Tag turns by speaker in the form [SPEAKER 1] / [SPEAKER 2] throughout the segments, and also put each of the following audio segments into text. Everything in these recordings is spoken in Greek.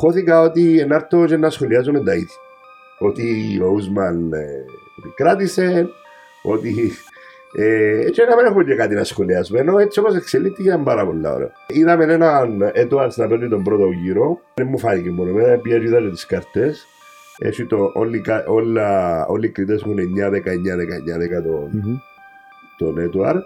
[SPEAKER 1] αγχώθηκα ότι ενάρτω και να σχολιάζω με τα ίδια. Ότι ο Ούσμαν ε, κράτησε, ότι ε, έτσι να μην έχουμε και κάτι να σχολιάσουμε, ενώ έτσι όπως εξελίχθηκε ήταν πάρα πολύ ωραίο. Είδαμε έναν Έντουαρτς να παίρνει τον πρώτο γύρο, δεν μου φάνηκε μόνο εμένα, πήγα και είδατε τις καρτές. Έχει το, όλοι, κα- όλα, όλοι οι κριτές έχουν 9, 19, 19, 10 τον,
[SPEAKER 2] Μμμ.
[SPEAKER 1] τον Έντουαρτ.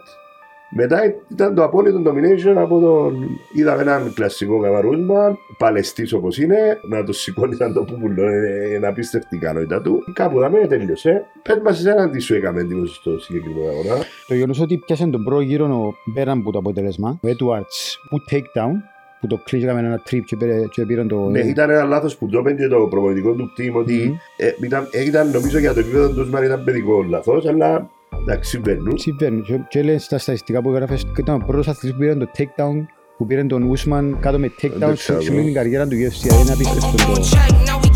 [SPEAKER 1] Μετά ήταν το απόλυτο domination από τον. Είδαμε έναν κλασικό καμαρούσμα, παλαιστής όπως είναι, να το σηκώνει σαν το πούπουλο, ε, είναι απίστευτη η ικανότητα του. Κάπου δαμε τέλειωσε. Πες μας, εσένα τι σου έκαμε εντύπωση στο συγκεκριμένο αγώνα.
[SPEAKER 2] Το γεγονός ότι πιάσε τον πρώτο γύρο ο- πέραν από το αποτέλεσμα, ο Edwards που takedown, που το κλείσαμε ένα trip και πήρε, και πήρε το...
[SPEAKER 1] Ναι, ήταν ένα λάθος που το έπαιρνε το προπονητικό του team ότι
[SPEAKER 2] Μμμ.
[SPEAKER 1] ε, ήταν, ήταν, νομίζω για το επίπεδο του Ούσμαν ήταν παιδικό λάθος, αλλά εντάξει, συμβαίνουν.
[SPEAKER 2] Συμβαίνει. Και- Και λέει στα στατιστικά που έγραφες, ήταν ο πρώτος αθλητής που πήρε το takedown, που πήρε τον Ούσμαν κάτω με
[SPEAKER 1] Δεν
[SPEAKER 2] takedown
[SPEAKER 1] ξέρω.
[SPEAKER 2] σε όλη την καριέρα του UFC. Δηλαδή είναι απίστευτο
[SPEAKER 3] On
[SPEAKER 2] το...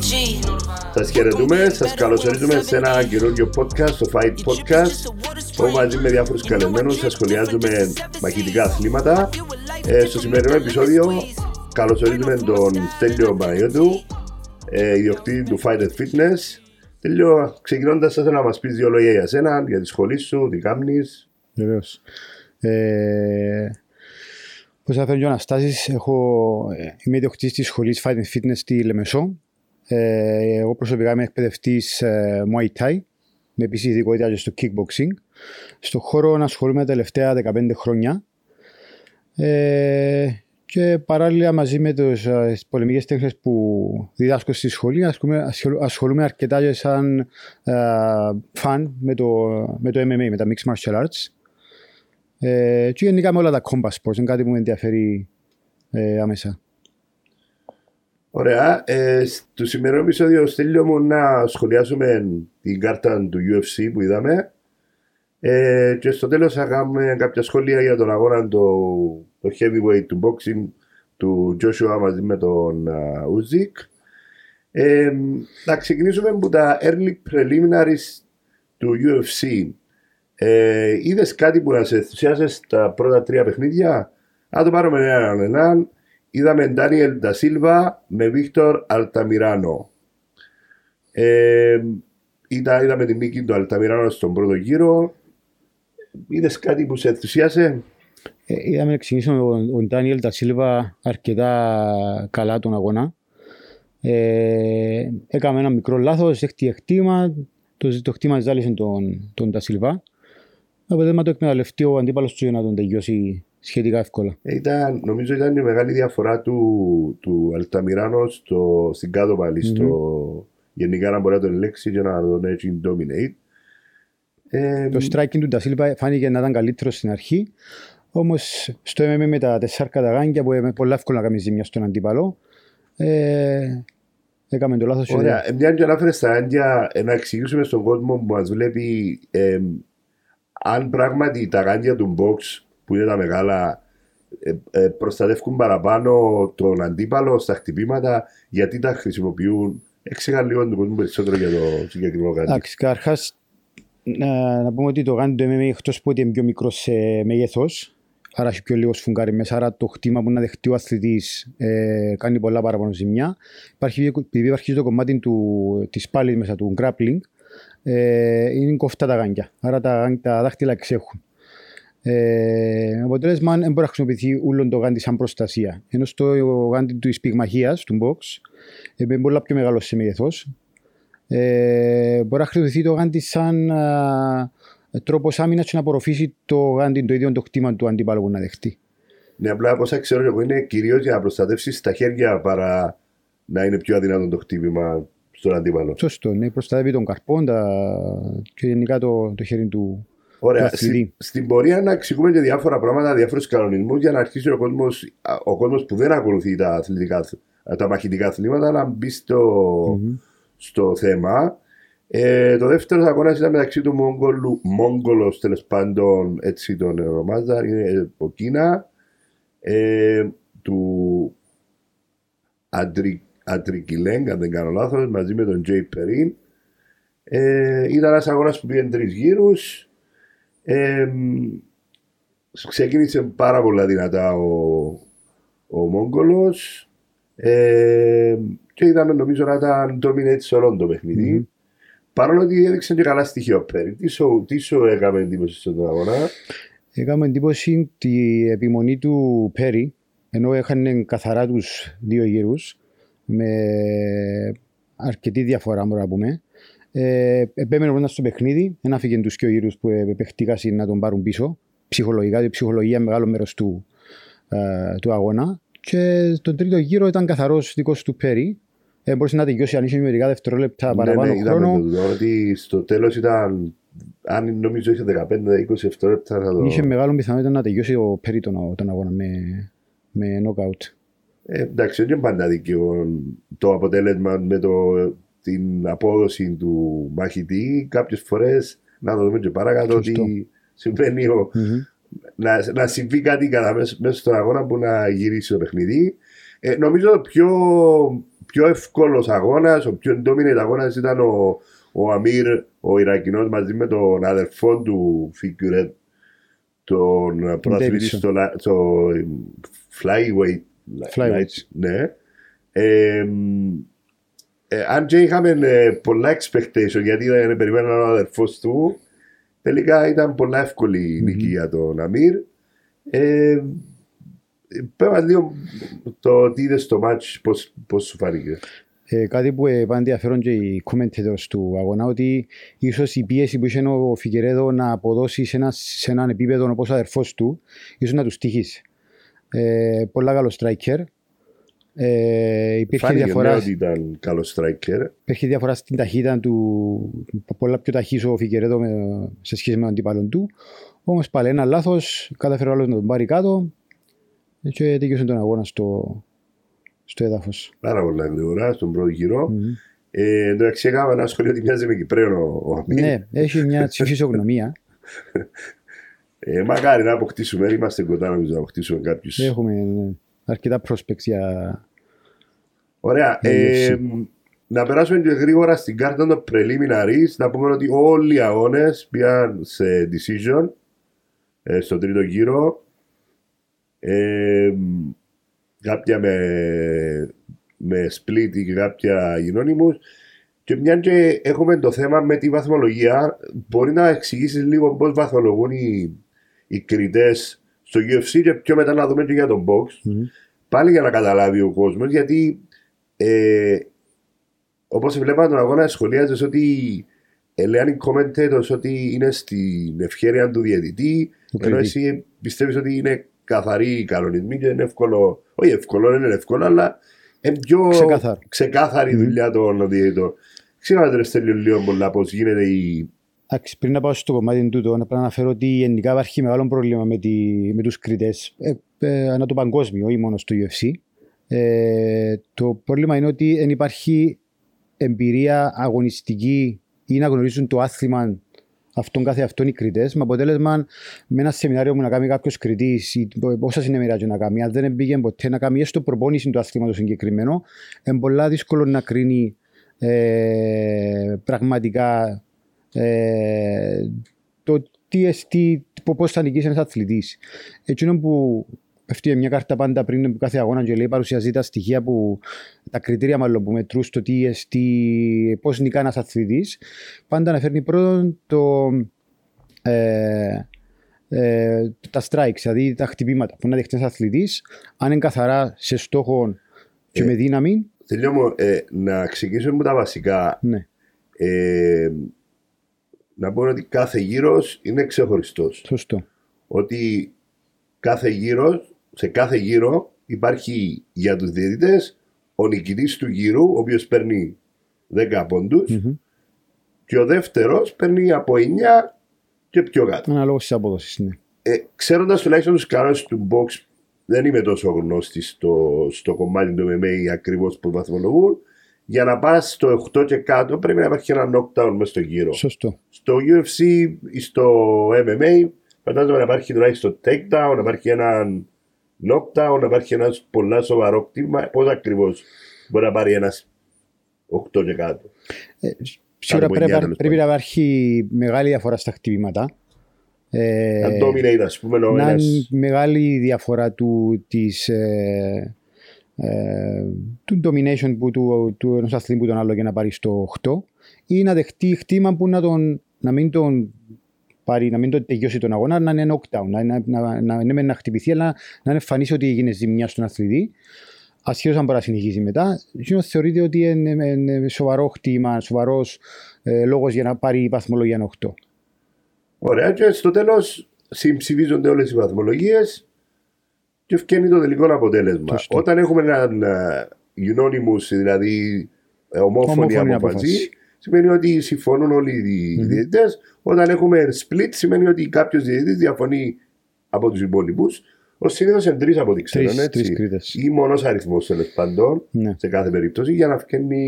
[SPEAKER 3] same energy.
[SPEAKER 1] Σας χαιρετούμε, σας καλωσορίζουμε σε ένα καινούργιο podcast, το Fight Podcast, όπου μαζί με διάφορους καλεσμένους θα σχολιάζουμε μαχητικά αθλήματα. Ε, στο σημερινό επεισόδιο καλωσορίζουμε τον Στέλιο Παναγιώτου, ε, ιδιοκτήτη του Fight and Fitness. Τέλειο, ξεκινώντας, θα ήθελα να μας πεις δύο λόγια για σένα, για τη σχολή σου, τι κάνεις.
[SPEAKER 2] Βεβαίως. Ε, Πώς αναφέρει ο Αναστάσης, έχω, ε, είμαι ιδιοκτήτης της σχολής Fight and Fitness στη Λεμεσό. Ε, εγώ προσωπικά είμαι εκπαιδευτής ε, Muay Thai, με επίσης ειδικότητα και στο kickboxing. Στον χώρο ασχολούμαι τα τελευταία 15 χρόνια. Ε, και παράλληλα μαζί με τους, ε, τις πολεμικές τέχνες που διδάσκω στη σχολή ασχολούμαι, ασχολ- ασχολούμαι αρκετά και σαν ε, φαν με το, με το MMA, με τα Mixed Martial Arts. Ε, και γενικά με όλα τα combat sports, είναι κάτι που με ενδιαφέρει ε, άμεσα.
[SPEAKER 1] Ωραία. Ε, στο σημερινό επεισόδιο, Στέλιο μου, να σχολιάσουμε την κάρτα του UFC που είδαμε. Ε, και στο τέλος θα κάνουμε κάποια σχόλια για τον αγώνα το, το heavyweight του boxing του Joshua μαζί με τον Uzik. Ε, να ξεκινήσουμε από τα early preliminaries του UFC. Ε, Είδες κάτι που να σε ενθουσιάσε στα πρώτα τρία παιχνίδια; Να το πάρουμε έναν έναν. Είδαμε Ντάνιελ Ντασίλβα με Βίκτορ Αλταμιράνο. Ε, είδα, είδαμε την νίκη του Αλταμιράνο στον πρώτο γύρο. Είδες κάτι που σε ενθουσιάσε.
[SPEAKER 2] Ε, είδαμε να ξεκινήσουμε ο, ο Ντάνιελ Τασίλβα αρκετά καλά τον αγώνα. Ε, έκαμε ένα μικρό λάθος, δέχτηκε χτύμα, το, το χτύμα ζάλισε τον, τον Τασίλβα. Αποτέλεσμα το εκμεταλλευτεί ο αντίπαλος του για να τον τελειώσει σχετικά εύκολα.
[SPEAKER 1] Ε, Ήταν, νομίζω ήταν η μεγάλη διαφορά του, του Αλταμιράνο στο, στην κάτω πάλι. στο, γενικά να μπορεί να τον ελέγξει και να τον έτσι dominate. Ε,
[SPEAKER 2] Το striking του Ντασίλβα φάνηκε να ήταν καλύτερο στην αρχή. Όμως στο MMA με τα τεσσάρ καταγάνια που είναι πολύ εύκολο να κάνεις ζημιά στον αντίπαλο, ε, έκαμε το λάθος.
[SPEAKER 1] Ωραία. Ε, Μια και ανάφερε στα άντια, ε, να εξηγήσουμε στον κόσμο που μας βλέπει ε, αν πράγματι τα γάντια του box που είναι τα μεγάλα ε, ε, προστατεύουν παραπάνω τον αντίπαλο στα χτυπήματα, γιατί τα χρησιμοποιούν. Έξεγα λίγο τον κόσμο περισσότερο για το συγκεκριμένο γάντι.
[SPEAKER 2] Εντάξει, καταρχάς να, να πούμε ότι το γάντι του MMA εκτός που ότι είναι πιο μικρός σε μέγεθος, άρα έχει πιο λίγος σφουγγάρι μέσα, άρα το χτύμα που να δεχτεί ο αθλητής ε, κάνει πολλά παραπάνω ζημιά. Υπάρχει, επειδή υπάρχει το κομμάτι του, της πάλης μέσα του grappling, ε, είναι κοφτά τα γάντια, άρα τα, τα δάχτυλα εξέχουν. Ε, αποτέλεσμα δεν μπορεί να χρησιμοποιηθεί όλο το γάντι σαν προστασία. Ενώ στο γάντι τη πυγμαχίας, του box, ε, είναι πολλά πιο μεγάλο σε μέγεθο. Ε, μπορεί να χρησιμοποιηθεί το γάντι σαν α, τρόπος άμυνας και να απορροφήσει το γάντι το ίδιο το χτήμα του αντίπαλου που να δεχτεί.
[SPEAKER 1] Ναι, απλά από όσα ξέρω εγώ είναι κυρίως για να προστατεύσεις τα χέρια παρά να είναι πιο αδυνατό το χτύπημα στον αντίπαλο.
[SPEAKER 2] Σωστό, ναι, προστατεύει τον καρπόν τα... και γενικά το, το χέρι του,
[SPEAKER 1] Ωραία.
[SPEAKER 2] του αθλητή.
[SPEAKER 1] Στη, στην πορεία να εξηγούμε και διάφορα πράγματα, διάφορους κανονισμούς για να αρχίσει ο κόσμος ο κόσμος που δεν ακολουθεί τα, αθλητικά, τα μαχητικά αθλήματα να μπει στο,
[SPEAKER 2] Μμμ.
[SPEAKER 1] στο θέμα. Ε, το δεύτερο αγώνα ήταν μεταξύ του Μόγγολου, Μόγγολος τέλος πάντων, έτσι τον ονομάζα, είναι από Κίνα, ε, του Αντρι, Αντρικιλέγκ, αν δεν κάνω λάθος, μαζί με τον Τζέι Περίν. Ε, ήταν ένας αγώνας που πήγε τρεις γύρους. Ε, ξεκίνησε πάρα πολλά δυνατά ο, ο Μόγγολος ε, και είδαμε νομίζω να ήταν dominate σε όλο το παιχνίδι. Παρόλο ότι έδειξε και καλά στοιχεία ο Πέρι. Τι σου, τι σου έκαμε εντύπωση στον αγώνα;
[SPEAKER 2] Έκαμε εντύπωση τη επιμονή του Πέρι, ενώ είχαν καθαρά τους δύο γύρους, με αρκετή διαφορά, μπορούμε να πούμε. Ε, επέμενε πρώτα στο παιχνίδι, δεν άφηγε τους δύο γύρους που επεχτήκασαν να τον πάρουν πίσω. Ψυχολογικά, η ψυχολογία είναι μεγάλο μέρος του, ε, του αγώνα. Και τον τρίτο γύρο ήταν καθαρός δικός του Πέρι. Ε, μπορούσε να τελειώσει αν είχε μερικά δευτερόλεπτα παραπάνω
[SPEAKER 1] ναι, ναι,
[SPEAKER 2] χρόνο.
[SPEAKER 1] είδαμε το, ότι στο τέλος ήταν. Αν νομίζω είχε 15-20 δευτερόλεπτα θα το.
[SPEAKER 2] Είχε μεγάλο πιθανότητα να τελειώσει ο Πέρι τον, τον αγώνα με, με knockout.
[SPEAKER 1] Ε, εντάξει, δεν είναι πάντα δίκαιο το αποτέλεσμα με το, την απόδοση του μαχητή. Κάποιες φορές να το δούμε και παρακάτω
[SPEAKER 2] Σωστό.
[SPEAKER 1] ότι συμβαίνει ο,
[SPEAKER 2] Μμμ.
[SPEAKER 1] να, να συμβεί κάτι κατά μέσα, μέσα στον αγώνα που να γυρίσει το παιχνίδι. Ε, νομίζω ο πιο, πιο εύκολος αγώνας, ο πιο dominant αγώνας ήταν ο, ο Αμύρ, ο Ιρακινός, μαζί με τον αδερφό του Φίγκουρετ, τον πρωταθλητή
[SPEAKER 2] Davidson.
[SPEAKER 1] στο, λα- στο flyweight.
[SPEAKER 2] Flyweight.
[SPEAKER 1] Ναι. Ε, ε, αν και είχαμε ε, πολλά expectation γιατί δεν περιμέναν ο αδερφό του, τελικά ήταν πολλά εύκολη η νίκη για τον Αμύρ. Ε, Πέμπα λίγο το τι είδες στο μάτς, πώς, πώς σου φάνηκε.
[SPEAKER 2] Ε, κάτι που ε, πάντα ενδιαφέρον και οι commentators του αγώνα ότι ίσως η πίεση που είχε ο Φιγκερέδο να αποδώσει σε, ένα, σε έναν επίπεδο όπως ο αδερφός του ίσως να τους τύχησε. Ε, πολλά καλό striker. Ε, υπήρχε,
[SPEAKER 1] Φάνηκε
[SPEAKER 2] διαφορά,
[SPEAKER 1] ναι, ότι ήταν καλός striker.
[SPEAKER 2] υπήρχε διαφορά στην ταχύτητα του, πολλά πιο ταχύς ο Φιγκερέδο με, σε σχέση με τον αντίπαλο του. Όμως πάλι ένα λάθος, κατάφερε ο άλλος να τον πάρει κάτω και τελειώσε τον αγώνα στο, στο έδαφος.
[SPEAKER 1] Πάρα πολλά γρήγορα στον πρώτο γύρο.
[SPEAKER 2] Μμμ.
[SPEAKER 1] Ε, εντάξει, έκανα ένα σχολείο ότι μοιάζει με Κυπρέο ο, ο Αμύρ.
[SPEAKER 2] Ναι, έχει μια φυσιογνωμία.
[SPEAKER 1] Ε, μακάρι να αποκτήσουμε, είμαστε κοντά νομίζω να αποκτήσουμε κάποιους.
[SPEAKER 2] Έχουμε ναι, αρκετά prospects για...
[SPEAKER 1] Ωραία.
[SPEAKER 2] Ναι,
[SPEAKER 1] Ε,
[SPEAKER 2] UFC.
[SPEAKER 1] να περάσουμε και γρήγορα στην κάρτα των preliminaries. Να πούμε ότι όλοι οι αγώνες πήγαν σε decision ε, στο τρίτο γύρο. Ε, κάποια με, με split και κάποια unanimous. Και μια και έχουμε το θέμα με τη βαθμολογία, μπορεί να εξηγήσεις λίγο πώς βαθμολογούν οι, οι κριτές στο UFC και πιο μετά να δούμε και για τον box
[SPEAKER 2] Μμμ.
[SPEAKER 1] πάλι για να καταλάβει ο κόσμος, γιατί ε, όπως βλέπαμε τον αγώνα, σχολιάζει ότι ε, λένε οι commentators ότι είναι στην ευχαίρεια του διαιτητή,
[SPEAKER 2] Του
[SPEAKER 1] ενώ
[SPEAKER 2] κριτή.
[SPEAKER 1] εσύ πιστεύεις ότι είναι καθαροί οι κανονισμοί και είναι εύκολο. Όχι εύκολο, δεν είναι εύκολο, αλλά είναι πιο
[SPEAKER 2] Ξεκάθαρο.
[SPEAKER 1] ξεκάθαρη η
[SPEAKER 2] Μμμ.
[SPEAKER 1] δουλειά των διαιτητών. Ξέρω ρε Στέλιο λίγο πολλά πώς γίνεται η.
[SPEAKER 2] Εντάξει, πριν να πάω στο κομμάτι τούτο, να πρέπει να αναφέρω ότι γενικά υπάρχει μεγάλο πρόβλημα με, τη, με τους κριτές, ε, ε, ανά το παγκόσμιο, όχι μόνο στο UFC. Ε, το πρόβλημα είναι ότι δεν υπάρχει εμπειρία αγωνιστική ή να γνωρίζουν το άθλημα αυτόν κάθε αυτόν οι κριτές. Με αποτέλεσμα, με ένα σεμινάριο που να κάνει κάποιος κριτής, όσα συνεμεράζει να κάνει, αν δεν πήγε ποτέ να κάνει έστω προπόνηση του άθληματος συγκεκριμένο, είναι πολλά δύσκολο να κρίνει ε, πραγματικά ε, το τι εστί, πώς θα νικήσει ένας αθλητής. Εκείνο που πέφτει μια κάρτα πάντα πριν από κάθε αγώνα και λέει παρουσιάζει τα στοιχεία που, τα κριτήρια μάλλον που μετρούν στο τι εστί, πώς νικά ένας αθλητής, πάντα αναφέρνει πρώτον το, ε, ε, τα strikes, δηλαδή τα χτυπήματα που να δεχτεί ένας αθλητής, αν είναι καθαρά σε στόχο και
[SPEAKER 1] Ε.
[SPEAKER 2] με δύναμη,
[SPEAKER 1] Τελειώ μου, ε, να ξεκινήσουμε με τα βασικά.
[SPEAKER 2] ναι.
[SPEAKER 1] Ε, να πω ότι κάθε γύρος είναι ξεχωριστός.
[SPEAKER 2] Σωστό.
[SPEAKER 1] ότι κάθε γύρος, σε κάθε γύρο υπάρχει για τους διαιτητές ο νικητής του γύρου, ο οποίος παίρνει 10 πόντους
[SPEAKER 2] Μμμ.
[SPEAKER 1] και ο δεύτερος παίρνει από 9 και πιο κάτω.
[SPEAKER 2] Αναλόγως της απόδοσης, ναι.
[SPEAKER 1] Ε, ξέροντας τουλάχιστον τους κανόνες του box, δεν είμαι τόσο γνώστης στο, στο κομμάτι του MMA ακριβώς που βαθμολογούν. για να πας στο 8 και κάτω πρέπει να υπάρχει ένα knockdown μέσα στο γύρο.
[SPEAKER 2] Σωστό.
[SPEAKER 1] Στο UFC ή στο MMA φαντάζομαι να υπάρχει τουλάχιστον takedown, να υπάρχει ένα knockdown, να υπάρχει ένας πολλά σοβαρό κτύπημα. Πώς ακριβώς μπορεί να πάρει ένας 8 και κάτω;
[SPEAKER 2] Ε, Σίγουρα
[SPEAKER 1] Κάπου
[SPEAKER 2] πρέπει,
[SPEAKER 1] εννιά, τέλος
[SPEAKER 2] πρέπει να υπάρχει μεγάλη διαφορά στα χτυπήματα. Ε,
[SPEAKER 1] Αν dominate, ας πούμε, ο
[SPEAKER 2] να
[SPEAKER 1] ένας...
[SPEAKER 2] είναι μεγάλη η διαφορά του, της, ε, ε, του domination που, του, του ενός αθλητή που τον άλλο για να πάρει στο 8 ή να δεχτεί χτήμα που να, τον, να μην τον πάρει, να μην τον τελειώσει τον αγώνα, να είναι knockdown, να, να, να, να, να, να χτυπηθεί, αλλά να είναι εμφανίσει ότι έγινε ζημιά στον αθλητή. Ασχέτω αν μπορεί να συνεχίσει μετά, εκείνος θεωρείται ότι είναι, είναι, είναι σοβαρό χτήμα, σοβαρός ε, λόγος για να πάρει βαθμολογία 8.
[SPEAKER 1] Ωραία, και στο τέλος συμψηφίζονται όλες οι βαθμολογίες και φτιάχνει το τελικό αποτέλεσμα.
[SPEAKER 2] Σωστό.
[SPEAKER 1] Όταν έχουμε έναν ε, unanimous, δηλαδή ε, ομόφωνη,
[SPEAKER 2] Ομόφωνη
[SPEAKER 1] απόφαση,
[SPEAKER 2] απόφαση.
[SPEAKER 1] Σημαίνει ότι συμφωνούν όλοι οι
[SPEAKER 2] Μμμ.
[SPEAKER 1] διαιτητές. Όταν έχουμε split, σημαίνει ότι κάποιος διαιτητής διαφωνεί από τους υπόλοιπους. Ω συνήθως είναι τρεις από ό,τι ξέρω,
[SPEAKER 2] Τρεις-
[SPEAKER 1] έτσι.
[SPEAKER 2] τρεις κρίτες.
[SPEAKER 1] Ή μονό αριθμός τέλος πάντων,
[SPEAKER 2] Ναι.
[SPEAKER 1] σε κάθε περίπτωση, για να φτιάχνει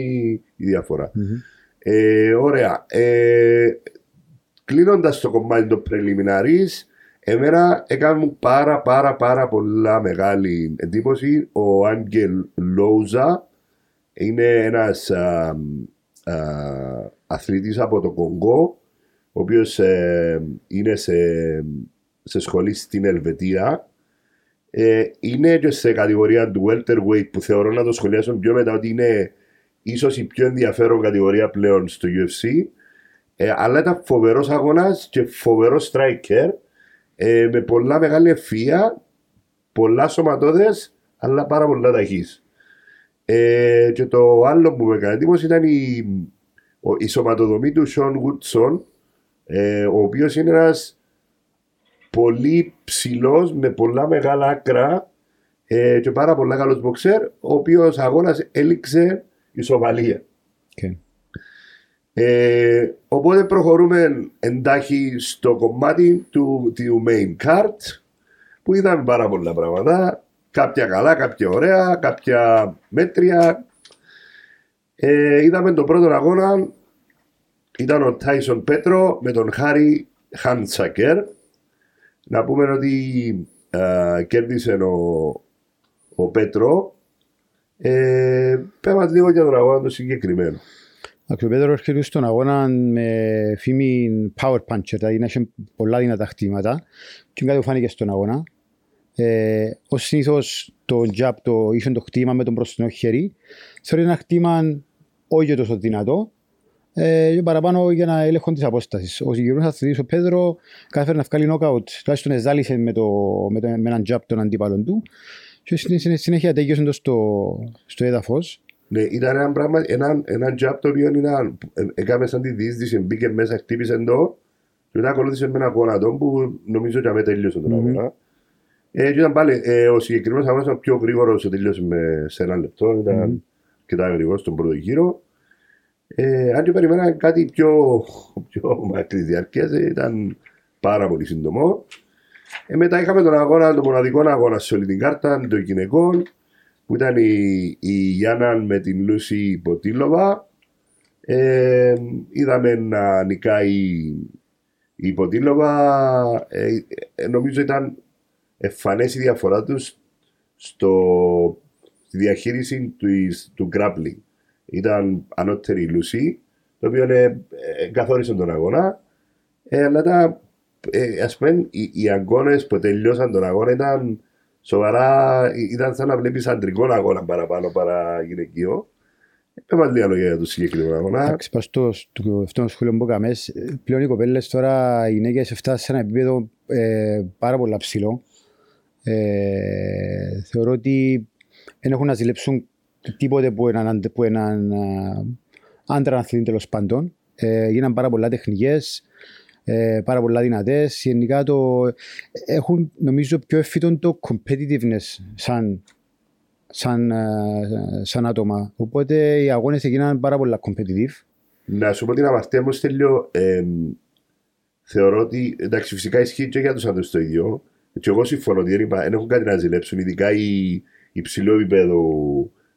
[SPEAKER 1] η διαφορά.
[SPEAKER 2] Μμμ.
[SPEAKER 1] Ε, ωραία. Ε, Κλείνοντας το κομμάτι των preliminaries, εμένα έκανε μου πάρα πάρα πάρα πολλά μεγάλη εντύπωση ο Άγγελ Λόουζα. Είναι ένας α, α, αθλητής από το Κονγκό, ο οποίος ε, είναι σε, σε σχολή στην Ελβετία. Ε, είναι και σε κατηγορία του welterweight που θεωρώ να το σχολιάσω πιο μετά ότι είναι ίσως η πιο ενδιαφέρον κατηγορία πλέον στο UFC. Ε, αλλά ήταν φοβερός αγώνας και φοβερός striker ε, με πολλά μεγάλη ευφυΐα, πολλά σωματώδες, αλλά πάρα πολλά ταχύς. Ε, και το άλλο που με έκανε εντύπωση ήταν η, ο- η σωματοδομή του Σον Γουτσον, ε, ο οποίος είναι ένας πολύ ψηλός με πολλά μεγάλα άκρα ε, και πάρα πολλά καλός μποξέρ, ο οποίος αγώνας έληξε ισοβαλία.
[SPEAKER 2] Okay.
[SPEAKER 1] Ε, οπότε προχωρούμε εντάχει στο κομμάτι του, του main card που είδαμε πάρα πολλά πράγματα. Κάποια καλά, κάποια ωραία, κάποια μέτρια. Ε, είδαμε τον πρώτο αγώνα ήταν ο Τάισον Πέτρο με τον Χάρι Χάντσακερ. Να πούμε ότι α, κέρδισε ο, ο Πέτρο. Ε, πέμε λίγο για τον αγώνα το συγκεκριμένο.
[SPEAKER 2] Ο Πέτρος έρχεται στον αγώνα με φήμη power puncher, δηλαδή να έχει πολλά δυνατά χτήματα και κάτι που φάνηκε στον αγώνα. Ε, ως συνήθως το jab, το ίσον το χτήμα με τον μπροστινό χέρι, θεωρεί ένα χτήμα όχι τόσο δυνατό, ε, και παραπάνω για να έλεγχον της απόστασης. Ο συγκεκριμένος αθλητής, ο Πέτρο, κατάφερε να βγάλει knockout, τουλάχιστον εζάλισε με, το, με, το, με έναν jab τον αντίπαλον του και στη συνέ- συνέχεια τέγιωσε το στο, στο έδαφος.
[SPEAKER 1] Ναι, ήταν ένα πράγμα, ένα, ένα job το οποίο ήταν, ε, έκαμε σαν τη διείσδυση, μπήκε μέσα, χτύπησε το και μετά ακολούθησε με ένα γόνατο που νομίζω ότι αμέ τελείωσε τον
[SPEAKER 2] Μμμ.
[SPEAKER 1] αγώνα. Ε, και ήταν πάλι, ε, ο συγκεκριμένος αγώνας ήταν πιο γρήγορος, τελείωσε με, σε ένα λεπτό, ήταν
[SPEAKER 2] Μμμ.
[SPEAKER 1] αρκετά γρήγορος στον πρώτο γύρο. Ε, αν και περιμένα κάτι πιο, πιο μακρύ διάρκειας, ε, ήταν πάρα πολύ σύντομο. Ε, μετά είχαμε τον αγώνα, τον μοναδικό αγώνα σε όλη την κάρτα, των γυναικών, που ήταν η, η Γιάννα με την Λούση Ποτήλοβα. Ε, είδαμε να νικάει η Ποτήλοβα. Ε, ε, νομίζω ήταν εμφανές η διαφορά τους στο, στη διαχείριση του, του grappling. Ήταν ανώτερη η Λούση, το οποίο ε, ε, καθόρισε τον αγώνα. Ε, αλλά τα, ε, ας πούμε, οι, οι αγώνες που τελειώσαν τον αγώνα ήταν σοβαρά, ε, ήταν σαν να βλέπεις αντρικό αγώνα παραπάνω παρά γυναικείο. Ε, μας λίγα λόγια για το συγκεκριμένο αγώνα.
[SPEAKER 2] Εντάξει, πας στο, στο, αυτό το σχολείο που έκαμε, πλέον οι κοπέλες τώρα, οι γυναίκες φτάσουν σε ένα επίπεδο ε, πάρα πολύ ψηλό. Ε, θεωρώ ότι δεν έχουν να ζηλέψουν τίποτε που έναν, αντε- που έναν α, άντρα αθλητή τέλος πάντων. Ε, γίναν πάρα πολλά τεχνικές, ε, πάρα πολλά δυνατές. Γενικά το, έχουν νομίζω πιο εφήτον το competitiveness σαν, σαν, ε, σαν άτομα. Οπότε οι αγώνες έγιναν πάρα πολλά competitive.
[SPEAKER 1] Να σου πω την αμαρτία μου, Στέλιο, ε, θεωρώ ότι, εντάξει, φυσικά ισχύει και για τους άντρες το ίδιο. Και εγώ συμφωνώ ότι δεν, υπά- δεν έχουν κάτι να ζηλέψουν, ειδικά οι, οι ψηλό επίπεδο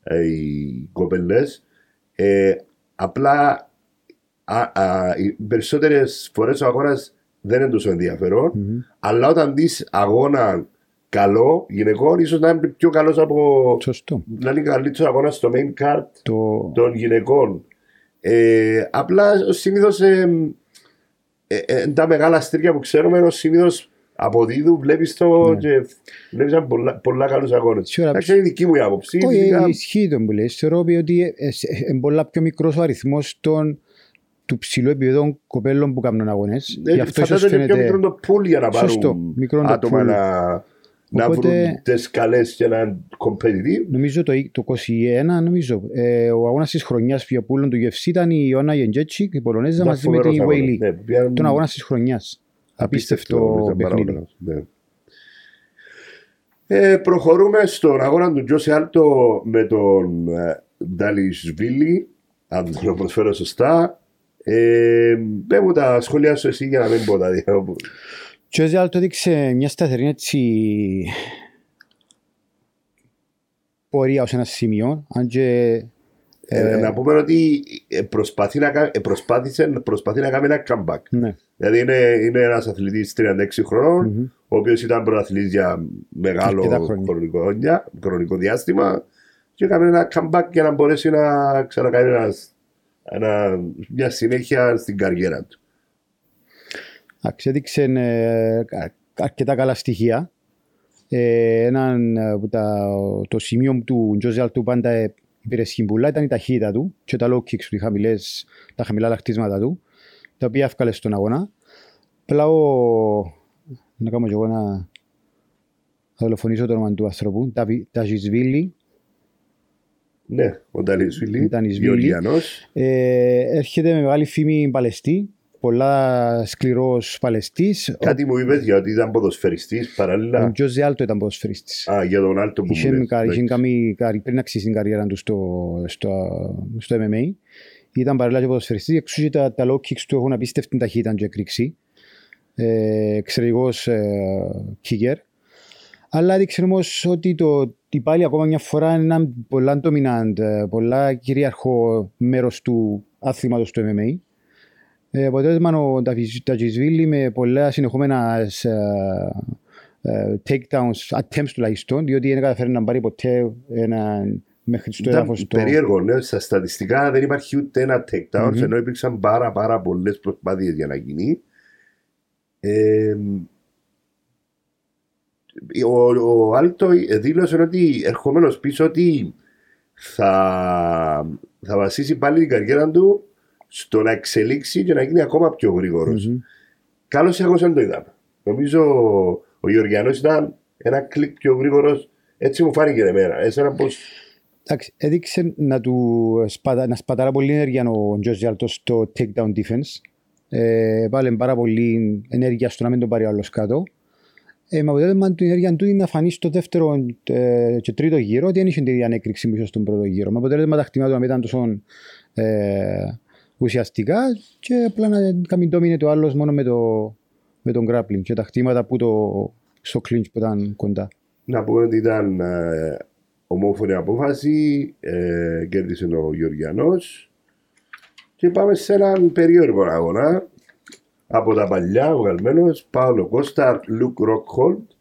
[SPEAKER 1] ε, οι κοπελές. Ε, απλά α, α, οι περισσότερες φορές ο αγώνας δεν είναι τόσο ενδιαφέρον.
[SPEAKER 2] Μμμ.
[SPEAKER 1] Αλλά όταν δεις αγώνα καλό γυναικών, ίσως να είναι πιο καλός από.
[SPEAKER 2] Σωστό.
[SPEAKER 1] να είναι καλύτερος αγώνας στο main card
[SPEAKER 2] Το...
[SPEAKER 1] των γυναικών. Ε, απλά συνήθως ε, ε, ε, τα μεγάλα αστέρια που ξέρουμε ως συνήθως αποδίδουν, βλέπεις το
[SPEAKER 2] Ναι.
[SPEAKER 1] και βλέπεις πολλά, πολλά καλούς αγώνες.
[SPEAKER 2] Σίγουρα.
[SPEAKER 1] Εντάξει, είναι η δική μου η άποψη.
[SPEAKER 2] Όχι,
[SPEAKER 1] Φυσικά,
[SPEAKER 2] ισχύει το που λες. Θεωρώ ότι είναι πολλά πιο μικρός ο αριθμός των του ψηλού επίπεδου κοπέλων που κάνουν αγώνες.
[SPEAKER 1] ε,
[SPEAKER 2] Γι' αυτό ίσως
[SPEAKER 1] φαντάζομαι πιο
[SPEAKER 2] φαίνεται...
[SPEAKER 1] μικρό το pool για να πάρουν
[SPEAKER 2] Σωστό, μικρό το
[SPEAKER 1] άτομα
[SPEAKER 2] pool.
[SPEAKER 1] να, να
[SPEAKER 2] Οπότε-
[SPEAKER 1] βρουν τις καλές και να είναι competitive.
[SPEAKER 2] Νομίζω το, το 21, νομίζω, ε, ο αγώνας της χρονιάς για πούλων του UFC ήταν η Ιώνα Γεντζέτσικ, η Πολωνέζα,
[SPEAKER 1] Ήταν
[SPEAKER 2] μαζί με
[SPEAKER 1] φοβερός
[SPEAKER 2] τη
[SPEAKER 1] αγώνας.
[SPEAKER 2] Βέιλι.
[SPEAKER 1] Ναι, που πιάνουν-
[SPEAKER 2] Τον αγώνας της χρονιάς. Απίστευτο
[SPEAKER 1] ήταν πάρα
[SPEAKER 2] παιχνίδι.
[SPEAKER 1] ωραίος, ναι. Ε, προχωρούμε στον αγώνα του Τζόσε Άλτο με τον ε, Νταλισβίλη, αν το προσφέρω σωστά. Ε, πέ μου τα σχόλια σου εσύ για να μην πω τα δύο.
[SPEAKER 2] Και ο Ζιάλτο έδειξε μια σταθερή έτσι πορεία ως ένα σημείο, αν και
[SPEAKER 1] Ε, να πούμε ότι ε, προσπαθεί να, κα- ε, προσπάθησε, προσπαθεί να κάνει ένα comeback.
[SPEAKER 2] ναι,
[SPEAKER 1] Δηλαδή είναι, είναι ένας αθλητής 36 χρονών,
[SPEAKER 2] Μμμ.
[SPEAKER 1] ο οποίος ήταν πρωταθλητής για μεγάλο
[SPEAKER 2] Αρκετά χρόνια.
[SPEAKER 1] χρονικό, χρόνια- χρονικό διάστημα και έκανε ένα comeback για να μπορέσει να ξανακάνει ένας- ένα, μια συνέχεια στην καριέρα του.
[SPEAKER 2] Εντάξει, έδειξε ε, κα- αρκετά καλά στοιχεία. Ε, έναν ε, που τα, το σημείο του Τζόζε Αλτού πάντα ε, υπηρεσχεί πολλά ήταν η ταχύτητα του και τα low kicks του, οι χαμηλές, τα χαμηλά λαχτίσματα του, τα οποία εύκαλε στον αγώνα. Απλά ο... Να κάνω και εγώ να δολοφονήσω το όνομα του άνθρωπου, Ταβι- Ταζισβίλη,
[SPEAKER 1] Ναι, ο Νταλισβίλη,
[SPEAKER 2] Ντανισβίλη.
[SPEAKER 1] Γεωργιανός.
[SPEAKER 2] ε, έρχεται με μεγάλη φήμη Παλαιστή, πολλά σκληρός Παλαιστής.
[SPEAKER 1] Κάτι μου είπες για ότι ήταν ποδοσφαιριστής
[SPEAKER 2] Ο
[SPEAKER 1] παράλληλα.
[SPEAKER 2] Τζόζε Άλτο ήταν ποδοσφαιριστής.
[SPEAKER 1] Α, για τον Άλτο που μου
[SPEAKER 2] Είχε,
[SPEAKER 1] λες.
[SPEAKER 2] κα- είχε
[SPEAKER 1] Εντάξει.
[SPEAKER 2] κάνει, κα- πριν αξίσει την καριέρα του στο, στο, στο MMA. Ήταν παρέλα και ποδοσφαιριστής, εξού και τα, τα low kicks του έχουν απίστευτη ταχύτητα και εκρήξη. Ε, εξαιρετικός ε, kicker. Αλλά έδειξε όμως ότι το, ότι πάλι ακόμα μια φορά είναι ένα πολλά dominant, ε, πολλά κυρίαρχο μέρος του άθληματος του MMA. Ε, αποτέλεσμα ο Τατζισβίλη με πολλά συνεχόμενα ε, ε, takedowns, attempts τουλάχιστον, διότι δεν καταφέρει να πάρει ποτέ ένα μέχρι στο
[SPEAKER 1] Ήταν
[SPEAKER 2] έδαφος το...
[SPEAKER 1] περίεργο, ναι. Στα στατιστικά δεν υπάρχει ούτε ένα takedown,
[SPEAKER 2] Μμμ.
[SPEAKER 1] ενώ υπήρξαν πάρα, πάρα πολλές προσπάθειες για να γίνει. Ε, ο, ο Άλτο δήλωσε ότι ερχόμενος πίσω ότι θα, θα βασίσει πάλι την καριέρα του στο να εξελίξει και να γίνει ακόμα πιο γρήγορος.
[SPEAKER 2] Μμμ.
[SPEAKER 1] Καλώς εγώ δεν το είδαμε. Νομίζω ο Γεωργιανός ήταν ένα κλικ πιο γρήγορος. Έτσι μου φάνηκε εμένα. Έσαι πως
[SPEAKER 2] Εντάξει, έδειξε να, του σπατα, να σπαταρά πολύ ενέργεια ο Τζος Γιάλτο στο takedown defense. Ε, βάλε πάρα πολύ ενέργεια στο να μην τον πάρει ο άλλος κάτω. Ε, με αποτέλεσμα την ενέργεια του είναι να φανείς στο δεύτερο ε, και τρίτο γύρο ότι δεν είχε την ίδια ανέκρηξη πίσω στον πρώτο γύρο. Με αποτέλεσμα τα χτυμάτα του να μην ήταν τόσο ε, ουσιαστικά και απλά να κάνει dominate το άλλος μόνο με, το, με τον grappling και τα χτύματα που το, στο clinch που ήταν κοντά.
[SPEAKER 1] Να πούμε ότι ήταν ε, ομόφωνη απόφαση, ε, κέρδισε ο Γεωργιανός και πάμε σε έναν περίεργο αγώνα από τα παλιά, βγαλμένος, Παύλο Κώστα, Λουκ Ροκχόλτ.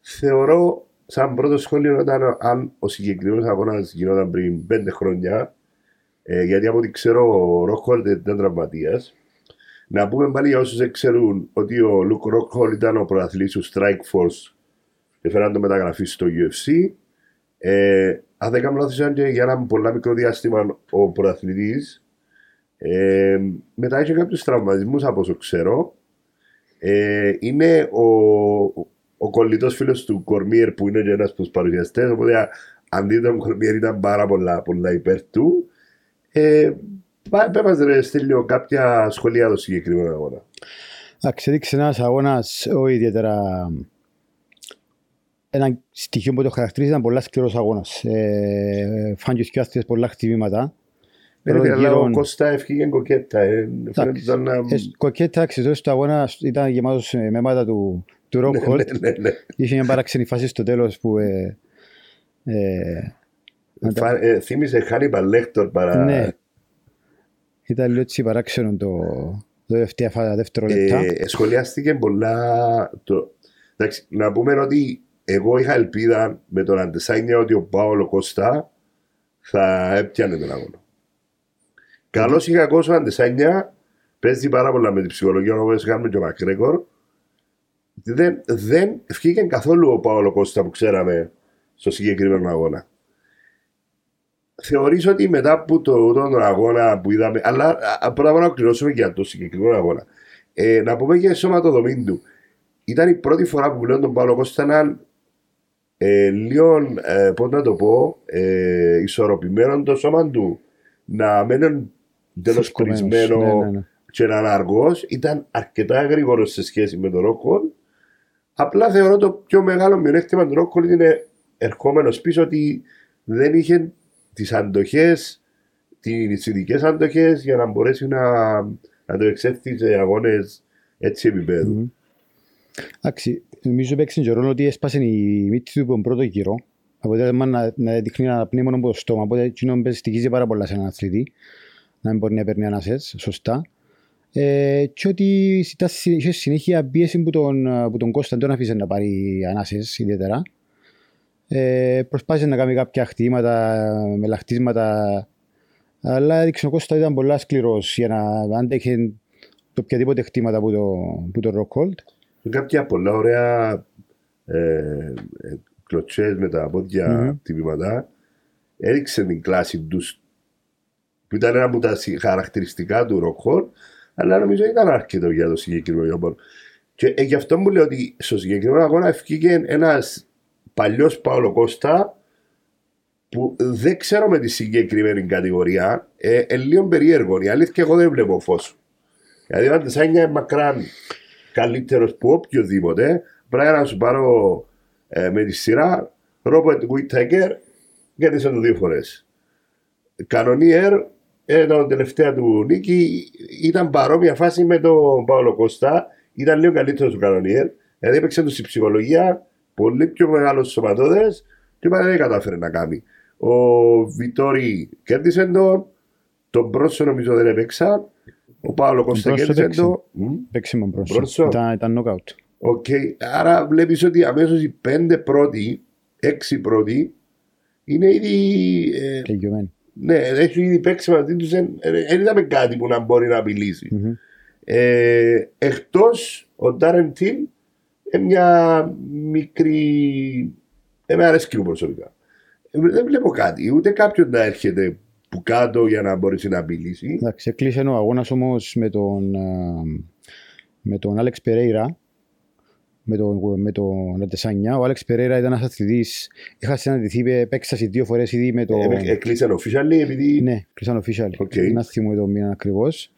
[SPEAKER 1] Θεωρώ σαν πρώτο σχόλιο ήταν αν ο συγκεκριμένος αγώνας γινόταν πριν πέντε χρόνια ε, γιατί από ό,τι ξέρω ο Ροκχόλτ ήταν τραυματίας. Να πούμε πάλι για όσους δεν ξέρουν ότι ο Λουκ Ροκχόλτ ήταν ο πρωταθλητής του Strike Force έφεραν το μεταγραφή στο UFC. Ε, αν δεν κάνω λάθος, ήταν και για ένα πολλά μικρό διάστημα ο πρωταθλητής. Ε, μετά είχε κάποιους τραυματισμούς από όσο ξέρω. Ε, είναι ο, ο κολλητός φίλος του Κορμίερ που είναι και ένας από τους παρουσιαστές, οπότε α- αν δείτε τον Κορμίερ ήταν πάρα πολλά, πολλά υπέρ του. Ε, πά- πες μας ρε Στέλιο κάποια σχολεία για το συγκεκριμένο αγώνα.
[SPEAKER 2] Εντάξει, έδειξε ένας αγώνας όχι ιδιαίτερα ένα στοιχείο που το χαρακτηρίζει ήταν πολλά σκληρός αγώνας. Ε, φάνηκε και άστιες πολλά χτυπήματα.
[SPEAKER 1] Ναι,
[SPEAKER 2] Πρώτο
[SPEAKER 1] αλλά ο
[SPEAKER 2] γύρο-
[SPEAKER 1] Κώστα έφυγε κοκέτα. Ε, φαίνεται σαν να...
[SPEAKER 2] Ε, Κοκέτα, ξέρεις, το αγώνα ήταν γεμάτος με αίματα του, του Rock Holt.
[SPEAKER 1] Ναι, ναι, ναι.
[SPEAKER 2] Είχε μια παράξενη φάση στο τέλος που ε, ε,
[SPEAKER 1] Φα- ε, Θύμισε Χάνιμπαλ Λέκτορ παρά.
[SPEAKER 2] ναι, Ήταν λίγο έτσι παράξενο το, το τελευταία φα- δεύτερο λεπτά.
[SPEAKER 1] Ε, σχολιάστηκε πολλά. Το... Εντάξει, να πούμε ότι εγώ είχα ελπίδα με τον Αντεσάνια ότι ο Πάολο Κώστα θα έπιανε τον αγώνα. Καλώς ή κακός ο Αντεσάνια παίζει πάρα πολλά με την ψυχολογία όπως κάνουμε και ο Μακρέκορ. Δεν, δεν βγήκε καθόλου ο Πάολο Κώστα που ξέραμε στο συγκεκριμένο αγώνα. Θεωρείς ότι μετά από το, τον αγώνα που είδαμε, αλλά α, πρώτα απ' όλα να κληρώσουμε για το συγκεκριμένο αγώνα. Ε, να πούμε για σωματοδομή του. Ήταν η πρώτη φορά που βλέπω τον Παύλο Κώστα να ε, λίγο, ε, πώς να το πω, ε, ισορροπημένο το σώμα του. Να μένει τέλος
[SPEAKER 2] Φουσκωμένος.
[SPEAKER 1] κλεισμένο
[SPEAKER 2] Ναι, ναι, ναι.
[SPEAKER 1] και να είναι αργός. Ήταν αρκετά γρήγορος σε σχέση με τον Ρόκολ. Απλά θεωρώ το πιο μεγάλο μειονέκτημα του Ρόκολ είναι ερχόμενος πίσω ότι δεν είχε τις αντοχές, τις ειδικές αντοχές για να μπορέσει να, να το εξέλθει σε αγώνες έτσι επίπεδου.
[SPEAKER 2] Μμμ. Εντάξει, νομίζω παίξει και ρόλο ότι έσπασε η μύτη του τον πρώτο γύρο. Αποτέλεσμα να, να δείχνει να πνίγει μόνο από το στόμα. Οπότε εκείνο παίζει στοιχίζει πάρα πολλά σε έναν αθλητή. Να μην μπορεί να παίρνει ανάσες, σωστά. Ε, και ότι ήταν συ- είχε συνέχεια πίεση που τον, που τον Κώστα δεν τον αφήσε να πάρει ανάσες ιδιαίτερα. Ε, προσπάθησε να κάνει κάποια χτήματα, μελαχτίσματα, αλλά έδειξε ο Κώστα ήταν πολλά σκληρός για να άντεχε το οποιαδήποτε χτήματα από το, που το Rockhold.
[SPEAKER 1] Κάποια πολλά ωραία ε, ε, κλωτσές με τα πόδια
[SPEAKER 2] Μμμ.
[SPEAKER 1] τυπήματα έριξε την κλάση τους που ήταν ένα από τα συ- χαρακτηριστικά του Ροκχόρ αλλά νομίζω ήταν αρκετό για το συγκεκριμένο πόνο. Και ε, γι' αυτό μου λέω ότι στο συγκεκριμένο αγώνα ευκήγε ένας παλιός Παύλο Κώστα που δεν ξέρω με τη συγκεκριμένη κατηγορία ε, ε, λίγο περίεργο. Η αλήθεια εγώ δεν βλέπω φως. Δηλαδή ο Αντεσάνια είναι μακράν καλύτερος που οποιοδήποτε. Πρέπει να σου πάρω ε, με τη σειρά Ρόμπερτ Γουίττέκερ κέρδισε το δύο φορές. Κανονίερ ήταν τελευταία του νίκη ήταν παρόμοια φάση με τον Παύλο Κώστα ήταν λίγο καλύτερος ο Κανονίερ δηλαδή έπαιξε τους στη ψυχολογία πολύ πιο μεγάλος σωματώδες και πάλι δεν κατάφερε να κάνει. Ο Βιτόρι κέρδισε τον, τον Μπρόσο νομίζω δεν έπαιξα. Ο Παύλο Κώστα
[SPEAKER 2] Μπρόσο
[SPEAKER 1] κέρδισε
[SPEAKER 2] έπαιξε.
[SPEAKER 1] τον. Μμ.
[SPEAKER 2] Παίξει με μπρόσο.
[SPEAKER 1] Μπρόσο.
[SPEAKER 2] Ήταν, ήταν knockout.
[SPEAKER 1] Οκ. Άρα βλέπεις ότι αμέσως οι πέντε πρώτοι, έξι πρώτοι, είναι ήδη. Ε,
[SPEAKER 2] Τελειωμένη.
[SPEAKER 1] ναι, έχει ήδη παίξει μαζί τους. Δεν είδαμε κάτι που να μπορεί να απειλήσει.
[SPEAKER 2] Μμμ.
[SPEAKER 1] Ε, Εκτός ο Ντάρεν Τιλ, ε, μια μικρή. Εμένα αρέσκει μου προσωπικά. Ε, δεν βλέπω κάτι, ούτε κάποιον να έρχεται που κάτω για να μπορέσει να απειλήσει.
[SPEAKER 2] Εντάξει, έκλεισε ο αγώνας όμως με τον, α, με τον Άλεξ Περέιρα, με τον, με τον Αντεσάνια. Ο Άλεξ Περέιρα ήταν ένας αθλητής, είχα συναντηθεί, παίξα δύο φορές ήδη με το...
[SPEAKER 1] Ε, Έκλεισε official επειδή.
[SPEAKER 2] Ναι, κλείσαν official.
[SPEAKER 1] OK.
[SPEAKER 2] Να θυμούμε το μήνα ακριβώς.